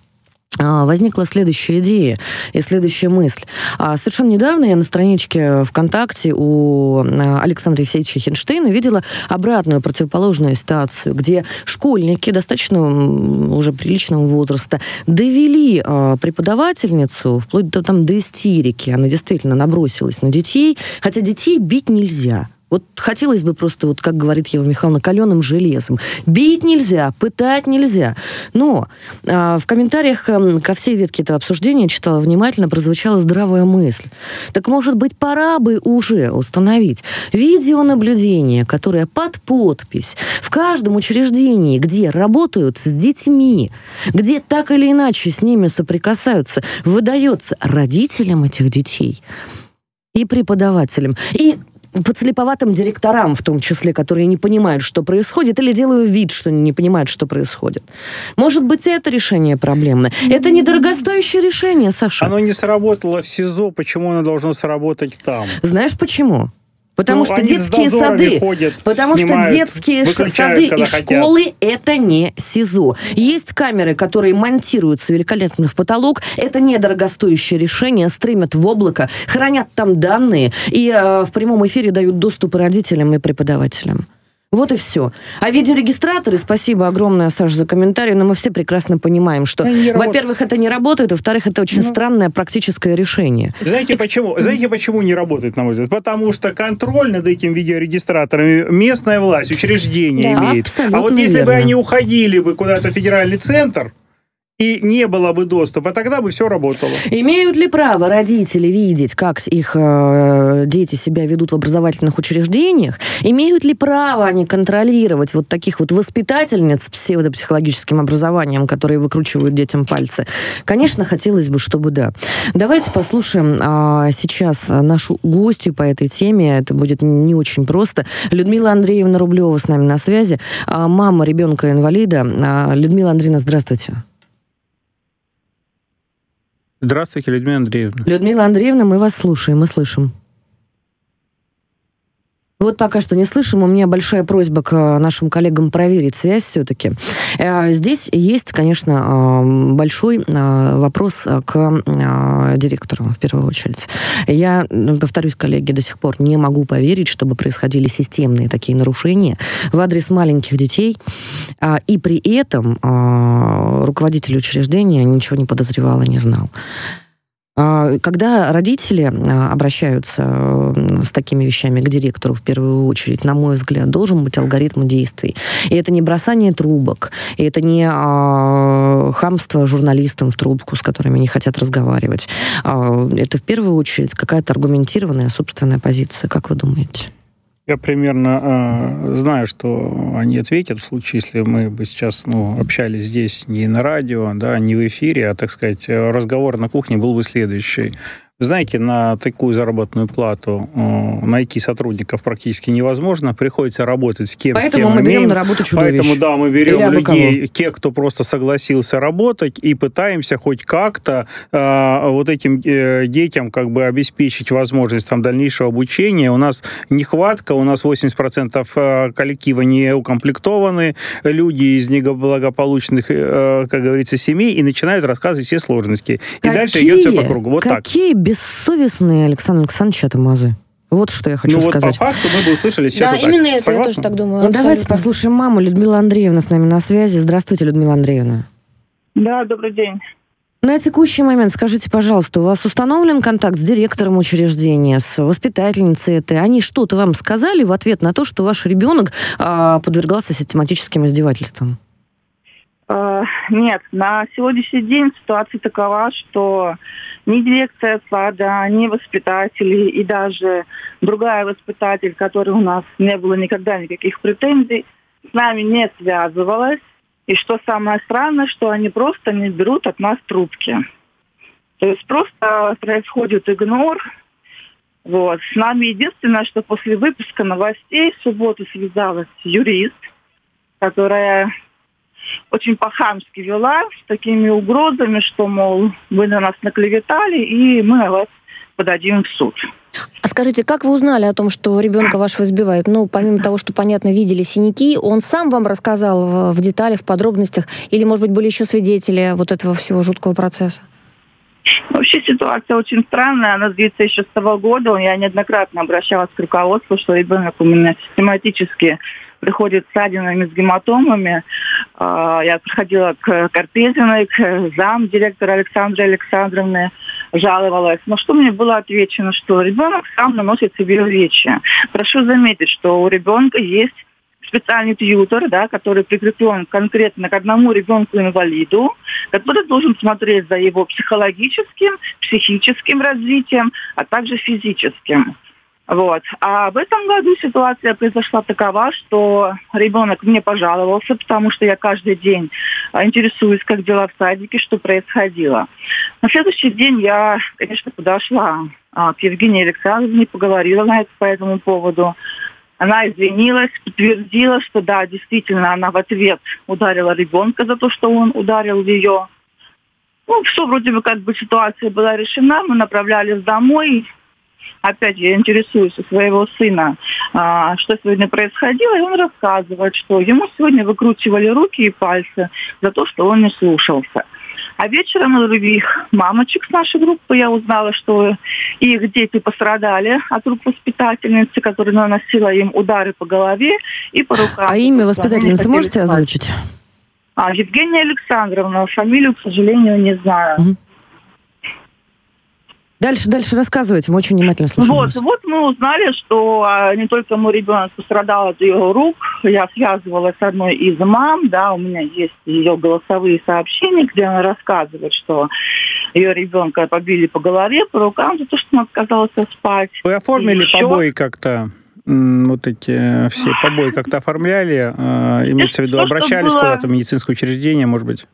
возникла следующая идея и следующая мысль. А, совершенно недавно я на страничке ВКонтакте у а, Александра Евсеевича Хинштейна видела обратную противоположную ситуацию, где школьники достаточно уже приличного возраста довели преподавательницу вплоть до, там, до истерики. Она действительно набросилась на детей, хотя детей бить нельзя. Вот хотелось бы просто, вот как говорит Ева Михайловна, каленым железом. Бить нельзя, пытать нельзя. Но а, в комментариях а, ко всей ветке этого обсуждения читала внимательно, прозвучала здравая мысль. Так, может быть, пора бы уже установить видеонаблюдение, которое под подпись в каждом учреждении, где работают с детьми, где так или иначе с ними соприкасаются, выдается родителям этих детей и преподавателям. И подслеповатым директорам, в том числе, которые не понимают, что происходит, или делают вид, что не понимают, что происходит. Может быть, это решение проблемы. Это недорогостоящее решение, Саша. Оно не сработало в СИЗО, почему оно должно сработать там? Знаешь почему? Потому ну, что детские сады, ходят, потому снимают, что детские сады и школы хотят. это не СИЗО. Есть камеры, которые монтируются великолепно в потолок. Это недорогостоящее решение. Стримят в облако, хранят там данные и э, в прямом эфире дают доступ родителям и преподавателям. Вот и все. А видеорегистраторы, спасибо огромное, Саша, за комментарий, но мы все прекрасно понимаем, что, во-первых, это не работает, во-вторых, это очень ну, странное практическое решение. Знаете почему? Знаете, почему не работает, на мой взгляд? Потому что контроль над этим видеорегистраторами местная власть, учреждение да, имеет. А вот если верно. бы они уходили бы куда-то в федеральный центр, и не было бы доступа, тогда бы все работало. Имеют ли право родители видеть, как их э, дети себя ведут в образовательных учреждениях? Имеют ли право они контролировать вот таких вот воспитательниц с психологическим образованием, которые выкручивают детям пальцы? Конечно, хотелось бы, чтобы да. Давайте послушаем э, сейчас нашу гостью по этой теме. Это будет не очень просто. Людмила Андреевна Рублева с нами на связи. Э, мама ребенка-инвалида. Э, Людмила Андреевна, здравствуйте. Здравствуйте, Людмила Андреевна. Людмила Андреевна, мы вас слушаем, мы слышим. Вот пока что не слышим. У меня большая просьба к нашим коллегам проверить связь все-таки. Э, здесь есть, конечно, э, большой э, вопрос к директору в первую очередь. Я, повторюсь, коллеги, до сих пор не могу поверить, чтобы происходили системные такие нарушения в адрес маленьких детей. И при этом руководитель учреждения ничего не подозревал и не знал. А, когда родители а, обращаются с такими вещами к директору в первую очередь, на мой взгляд, должен быть алгоритм действий. И это не бросание трубок, и это не а, хамство журналистам в трубку, с которыми не хотят разговаривать. Это в первую очередь какая-то аргументированная собственная позиция. Как вы думаете? Я примерно э, знаю, что они ответят в случае, если мы бы сейчас ну, общались здесь не на радио, да, не в эфире, а, так сказать, разговор на кухне был бы следующий. Знаете, на такую заработную плату э, найти сотрудников практически невозможно. Приходится работать с кем Поэтому с кем мы берем на работу чудовищ. Поэтому, да, мы берем людей, тех, кто просто согласился работать, и пытаемся хоть как-то э, вот этим э, детям как бы обеспечить возможность там дальнейшего обучения. У нас нехватка, у нас 80% э, коллектива не укомплектованы, люди из неблагополучных, э, как говорится, семей, и начинают рассказывать все сложности. И какие, дальше идет все по кругу. Вот какие так бессовестные Александр Александрович Атамазы. Вот что я хочу ну, сказать. Вот по факту мы бы услышали сейчас Да, вот именно так. это, Согласна? я тоже так думаю. Ну, давайте послушаем маму. Людмила Андреевна с нами на связи. Здравствуйте, Людмила Андреевна. Да, добрый день. На текущий момент скажите, пожалуйста, у вас установлен контакт с директором учреждения, с воспитательницей этой? Они что-то вам сказали в ответ на то, что ваш ребенок а, подвергался систематическим издевательствам? А, нет, на сегодняшний день ситуация такова, что ни дирекция сада, ни воспитатели и даже другая воспитатель, которой у нас не было никогда никаких претензий, с нами не связывалась. И что самое странное, что они просто не берут от нас трубки. То есть просто происходит игнор. Вот. С нами единственное, что после выпуска новостей в субботу связалась юрист, которая очень по-хамски вела, с такими угрозами, что, мол, вы на нас наклеветали, и мы на вас подадим в суд. А скажите, как вы узнали о том, что ребенка вашего избивают? Ну, помимо того, что, понятно, видели синяки, он сам вам рассказал в деталях, в подробностях? Или, может быть, были еще свидетели вот этого всего жуткого процесса? Вообще ситуация очень странная, она длится еще с того года. Я неоднократно обращалась к руководству, что ребенок у меня систематически приходит с ссадинами, с гематомами. А, я приходила к Карпезиной, к зам директора Александры Александровны, жаловалась. Но что мне было отвечено, что ребенок сам наносит себе увечья. Прошу заметить, что у ребенка есть специальный тьютер, да, который прикреплен конкретно к одному ребенку-инвалиду, который должен смотреть за его психологическим, психическим развитием, а также физическим. Вот. А в этом году ситуация произошла такова, что ребенок мне пожаловался, потому что я каждый день а, интересуюсь, как дела в садике, что происходило. На следующий день я, конечно, подошла а, к Евгении Александровне, поговорила на это по этому поводу. Она извинилась, подтвердила, что да, действительно, она в ответ ударила ребенка за то, что он ударил ее. Ну, все вроде бы как бы ситуация была решена, мы направлялись домой, опять я интересуюсь у своего сына, а, что сегодня происходило, и он рассказывает, что ему сегодня выкручивали руки и пальцы за то, что он не слушался. А вечером у других мамочек с нашей группы я узнала, что их дети пострадали от рук воспитательницы, которая наносила им удары по голове и по рукам. А имя воспитательницы можете озвучить? А, Евгения Александровна. Фамилию, к сожалению, не знаю. Угу. Дальше, дальше рассказывайте, мы очень внимательно слушаем Вот, вас. вот мы узнали, что а, не только мой ребенок пострадал от ее рук, я связывалась с одной из мам, да, у меня есть ее голосовые сообщения, где она рассказывает, что ее ребенка побили по голове, по рукам за то, что он отказался спать. Вы оформили еще... побои как-то? вот эти все побои как-то оформляли, э, имеется в виду, обращались было... куда-то в медицинское учреждение, может быть?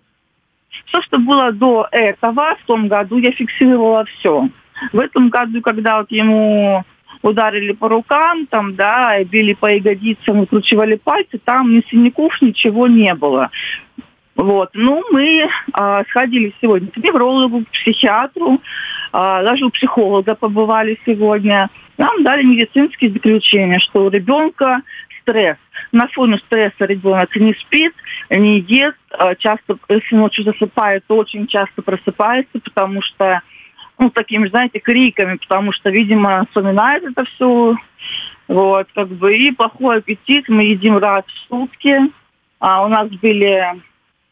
Все, что было до этого, в том году я фиксировала все. В этом году, когда вот ему ударили по рукам, там, да, били по ягодицам, выкручивали пальцы, там ни синяков, ничего не было. Вот. Ну, мы э, сходили сегодня к неврологу, к психиатру, э, даже у психолога побывали сегодня. Нам дали медицинские заключения, что у ребенка стресс. На фоне стресса ребенок не спит, не ест, часто, если ночью засыпает, то очень часто просыпается, потому что, ну, такими, знаете, криками, потому что, видимо, вспоминает это все. Вот, как бы, и плохой аппетит, мы едим раз в сутки. А у нас были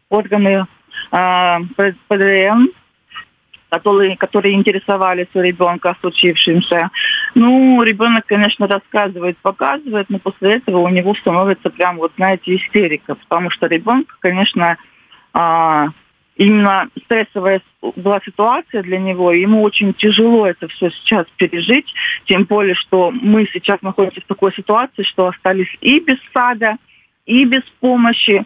органы а, ПДМ, которые, которые интересовались у ребенка случившимся. Ну, ребенок, конечно, рассказывает, показывает, но после этого у него становится прям, вот, знаете, истерика, потому что ребенок, конечно, а, именно стрессовая была ситуация для него, ему очень тяжело это все сейчас пережить, тем более, что мы сейчас находимся в такой ситуации, что остались и без сада, и без помощи,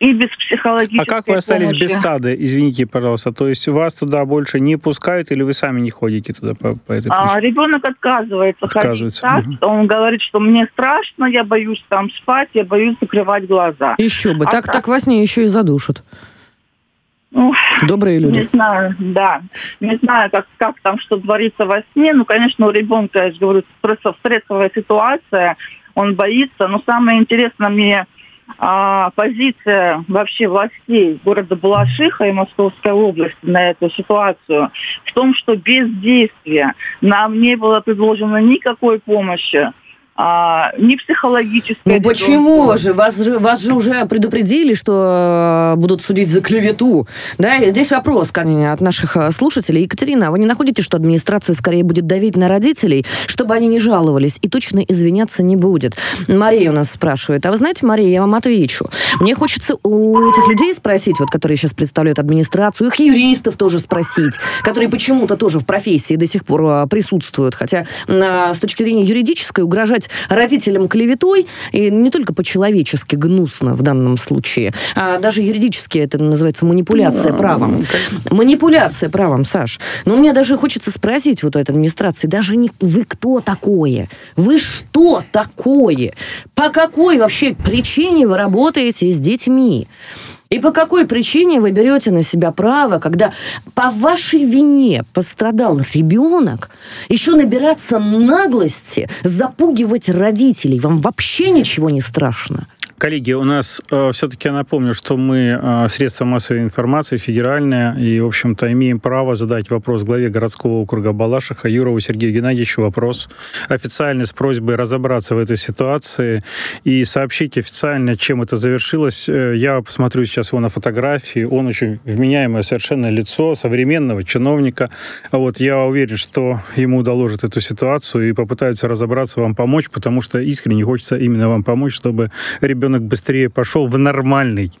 и без психологической А как вы остались помощи. без сада, извините, пожалуйста? То есть вас туда больше не пускают или вы сами не ходите туда по, по этой причине? А, ребенок отказывается, отказывается. ходить угу. Он говорит, что мне страшно, я боюсь там спать, я боюсь закрывать глаза. Еще бы, а так, так, так во сне еще и задушат. Ну, Добрые люди. Не знаю, да. Не знаю, как, как там, что творится во сне. Ну, конечно, у ребенка, я же говорю, стрессовая ситуация, он боится. Но самое интересное мне а, позиция вообще властей города Балашиха и Московской области на эту ситуацию в том, что без действия нам не было предложено никакой помощи а, не психологически. Ну почему же? Вас, же? вас же уже предупредили, что э, будут судить за клевету. Да, и здесь вопрос конечно, от наших э, слушателей. Екатерина, вы не находите, что администрация скорее будет давить на родителей, чтобы они не жаловались и точно извиняться не будет? Мария у нас спрашивает. А вы знаете, Мария, я вам отвечу. Мне хочется у этих людей спросить, вот, которые сейчас представляют администрацию, их юристов тоже спросить, которые почему-то тоже в профессии до сих пор э, присутствуют. Хотя с точки зрения юридической угрожать родителям клеветой, и не только по-человечески гнусно в данном случае, а даже юридически это называется манипуляция правом. Манипуляция правом, Саш. Но мне даже хочется спросить вот у этой администрации, даже не вы кто такое? Вы что такое? По какой вообще причине вы работаете с детьми? И по какой причине вы берете на себя право, когда по вашей вине пострадал ребенок, еще набираться наглости, запугивать родителей? Вам вообще ничего не страшно? Коллеги, у нас э, все-таки я напомню, что мы э, средства массовой информации федеральные, и, в общем-то, имеем право задать вопрос главе городского округа Балашиха Юрову Сергею Геннадьевичу вопрос официальный с просьбой разобраться в этой ситуации и сообщить официально, чем это завершилось. Э, я посмотрю сейчас его на фотографии. Он очень вменяемое совершенно лицо современного чиновника. Вот я уверен, что ему доложат эту ситуацию и попытаются разобраться, вам помочь, потому что искренне хочется именно вам помочь, чтобы ребенок ребенок быстрее пошел в нормальный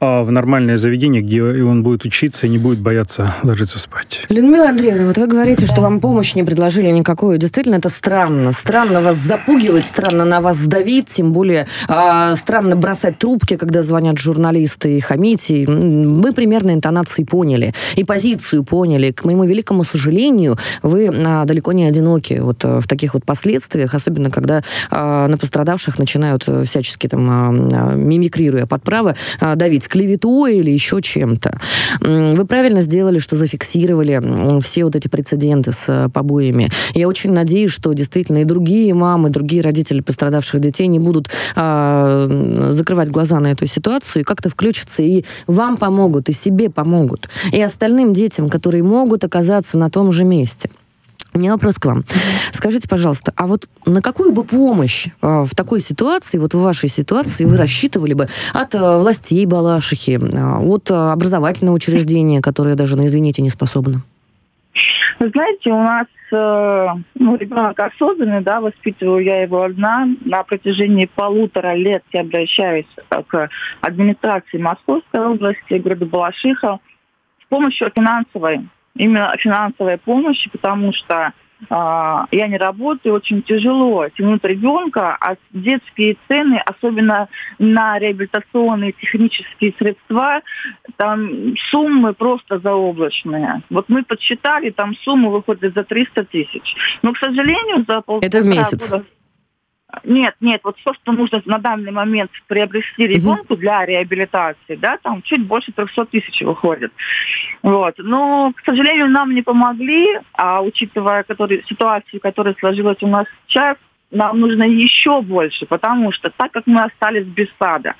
в нормальное заведение, где он будет учиться и не будет бояться ложиться спать. Людмила Андреевна, вот вы говорите, что вам помощь не предложили никакую. Действительно, это странно. Странно вас запугивать, странно на вас давить, тем более э, странно бросать трубки, когда звонят журналисты и хамить. Мы примерно интонации поняли, и позицию поняли. К моему великому сожалению, вы э, далеко не одиноки вот э, в таких вот последствиях, особенно когда э, на пострадавших начинают всячески там э, мимикрируя под право э, давить клеветой или еще чем-то. Вы правильно сделали, что зафиксировали все вот эти прецеденты с э, побоями. Я очень надеюсь, что действительно и другие мамы, другие родители пострадавших детей не будут а, закрывать глаза на эту ситуацию и как-то включатся и вам помогут, и себе помогут, и остальным детям, которые могут оказаться на том же месте. У меня вопрос к вам. Скажите, пожалуйста, а вот на какую бы помощь э, в такой ситуации, вот в вашей ситуации, вы рассчитывали бы от э, властей Балашихи, э, от э, образовательного учреждения, которое даже, ну, извините, не способно? Вы знаете, у нас э, ну, ребенок осознанный, да, воспитываю я его одна. На протяжении полутора лет я обращаюсь э, к администрации Московской области, города Балашиха с помощью финансовой именно финансовой помощи, потому что э, я не работаю, очень тяжело тянуть ребенка, а детские цены, особенно на реабилитационные технические средства, там суммы просто заоблачные. Вот мы подсчитали, там суммы выходят за 300 тысяч. Но, к сожалению, за полтора Это в месяц? Года нет, нет, вот то, что нужно на данный момент приобрести ребенку для реабилитации, да, там чуть больше 300 тысяч выходит. Вот. Но, к сожалению, нам не помогли, а учитывая который, ситуацию, которая сложилась у нас сейчас, нам нужно еще больше, потому что так как мы остались без сада,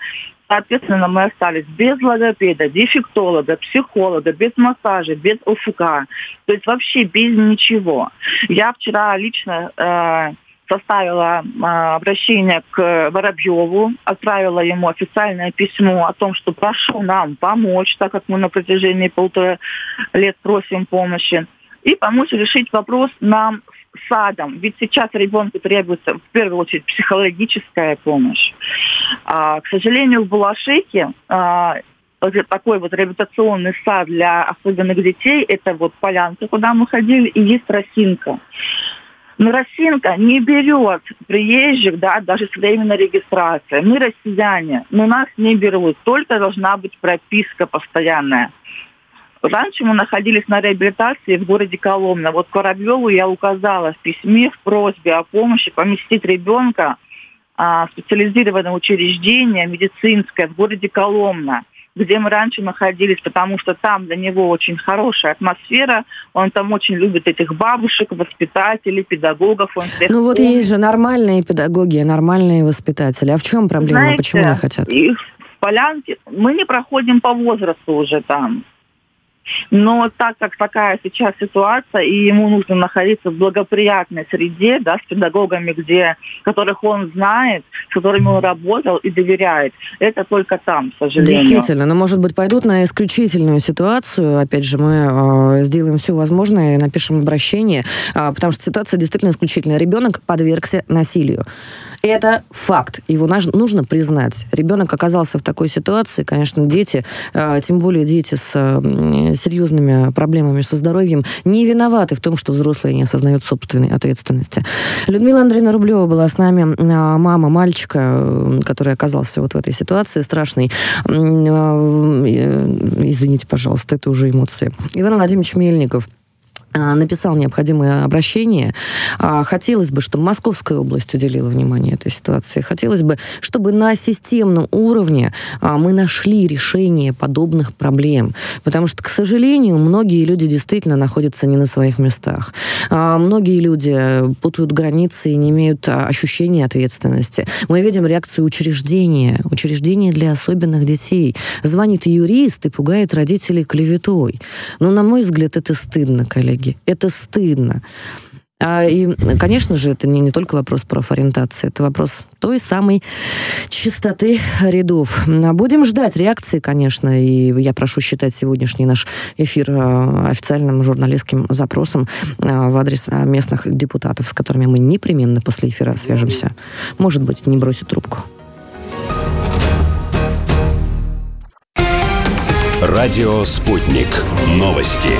соответственно, мы остались без логопеда, дефектолога, психолога, без массажа, без УФК, то есть вообще без ничего. Я вчера лично э, составила а, обращение к Воробьеву, отправила ему официальное письмо о том, что прошу нам помочь, так как мы на протяжении полутора лет просим помощи, и помочь решить вопрос нам с садом. Ведь сейчас ребенку требуется в первую очередь психологическая помощь. А, к сожалению, в Балашихе а, такой вот реабилитационный сад для особенных детей, это вот полянка, куда мы ходили, и есть росинка. Но Росинка не берет приезжих, да, даже с временной регистрацией. Мы россияне, но нас не берут. Только должна быть прописка постоянная. Раньше мы находились на реабилитации в городе Коломна. Вот Коробьеву я указала в письме в просьбе о помощи поместить ребенка а, в специализированное учреждение медицинское в городе Коломна где мы раньше находились, потому что там для него очень хорошая атмосфера, он там очень любит этих бабушек, воспитателей, педагогов. Он всех ну вот есть же нормальные педагоги, нормальные воспитатели. А в чем проблема? Знаете, Почему не хотят? Их в полянке мы не проходим по возрасту уже там. Но так как такая сейчас ситуация, и ему нужно находиться в благоприятной среде, да, с педагогами, где, которых он знает, с которыми он работал и доверяет, это только там, к сожалению. Действительно, но, может быть, пойдут на исключительную ситуацию. Опять же, мы э, сделаем все возможное и напишем обращение, э, потому что ситуация действительно исключительная. Ребенок подвергся насилию. Это факт. Его нужно признать. Ребенок оказался в такой ситуации. Конечно, дети, э, тем более дети с э, серьезными проблемами со здоровьем, не виноваты в том, что взрослые не осознают собственной ответственности. Людмила Андреевна Рублева была с нами, э, мама мальчика, который оказался вот в этой ситуации страшной. Извините, пожалуйста, это уже эмоции. Иван Владимирович Мельников, а, написал необходимое обращение. А, хотелось бы, чтобы Московская область уделила внимание этой ситуации. Хотелось бы, чтобы на системном уровне а, мы нашли решение подобных проблем. Потому что, к сожалению, многие люди действительно находятся не на своих местах. Многие люди путают границы и не имеют ощущения ответственности. Мы видим реакцию учреждения. Учреждения для особенных детей. Звонит юрист и пугает родителей клеветой. Но, на мой взгляд, это стыдно, коллеги коллеги. Это стыдно. А, и, конечно же, это не, не только вопрос профориентации, это вопрос той самой чистоты рядов. Будем ждать реакции, конечно, и я прошу считать сегодняшний наш эфир а, официальным журналистским запросом а, в адрес местных депутатов, с которыми мы непременно после эфира свяжемся. Может быть, не бросит трубку. Радио «Спутник». Новости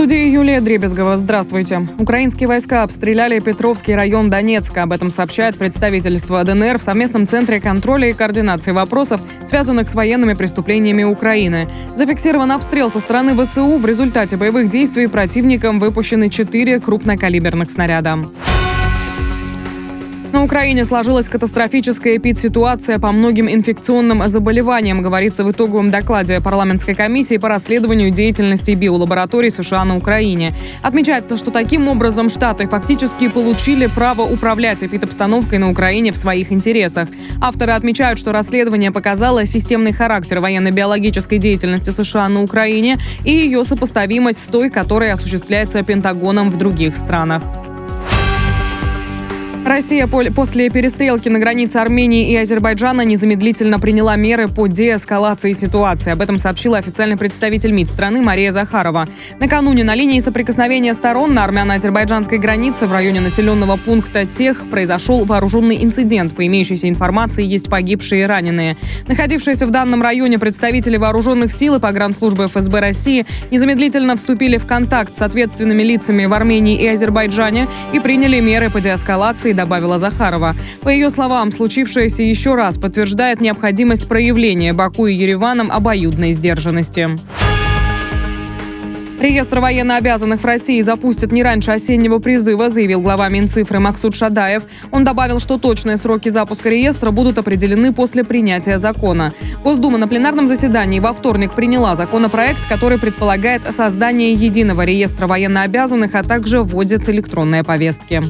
студии Юлия Дребезгова. Здравствуйте. Украинские войска обстреляли Петровский район Донецка. Об этом сообщает представительство ДНР в совместном центре контроля и координации вопросов, связанных с военными преступлениями Украины. Зафиксирован обстрел со стороны ВСУ. В результате боевых действий противником выпущены четыре крупнокалиберных снаряда. На Украине сложилась катастрофическая эпидситуация по многим инфекционным заболеваниям, говорится в итоговом докладе парламентской комиссии по расследованию деятельности биолабораторий США на Украине. Отмечается, что таким образом Штаты фактически получили право управлять эпидобстановкой на Украине в своих интересах. Авторы отмечают, что расследование показало системный характер военно-биологической деятельности США на Украине и ее сопоставимость с той, которая осуществляется Пентагоном в других странах. Россия после перестрелки на границе Армении и Азербайджана незамедлительно приняла меры по деэскалации ситуации. Об этом сообщила официальный представитель МИД страны Мария Захарова. Накануне на линии соприкосновения сторон на армяно-азербайджанской границе в районе населенного пункта Тех произошел вооруженный инцидент. По имеющейся информации есть погибшие и раненые. Находившиеся в данном районе представители вооруженных сил и погранслужбы ФСБ России незамедлительно вступили в контакт с ответственными лицами в Армении и Азербайджане и приняли меры по деэскалации полиции, добавила Захарова. По ее словам, случившееся еще раз подтверждает необходимость проявления Баку и Ереваном обоюдной сдержанности. Реестр военнообязанных в России запустят не раньше осеннего призыва, заявил глава Минцифры Максут Шадаев. Он добавил, что точные сроки запуска реестра будут определены после принятия закона. Госдума на пленарном заседании во вторник приняла законопроект, который предполагает создание единого реестра военнообязанных, а также вводит электронные повестки.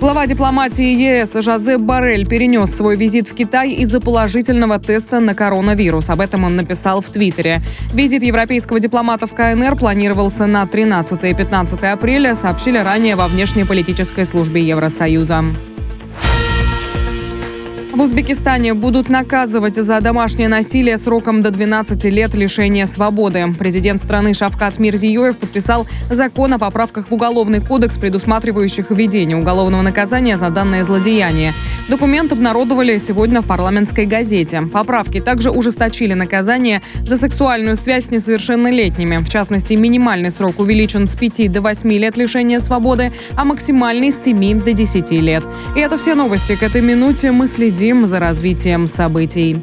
Глава дипломатии ЕС Жозеп Барель перенес свой визит в Китай из-за положительного теста на коронавирус. Об этом он написал в Твиттере. Визит европейского дипломата в КНР планировался на 13 и 15 апреля, сообщили ранее во внешнеполитической службе Евросоюза. В Узбекистане будут наказывать за домашнее насилие сроком до 12 лет лишения свободы. Президент страны Шавкат Мирзиёев подписал закон о поправках в Уголовный кодекс, предусматривающих введение уголовного наказания за данное злодеяние. Документ обнародовали сегодня в парламентской газете. Поправки также ужесточили наказание за сексуальную связь с несовершеннолетними. В частности, минимальный срок увеличен с 5 до 8 лет лишения свободы, а максимальный с 7 до 10 лет. И это все новости к этой минуте. Мы следим следим за развитием событий.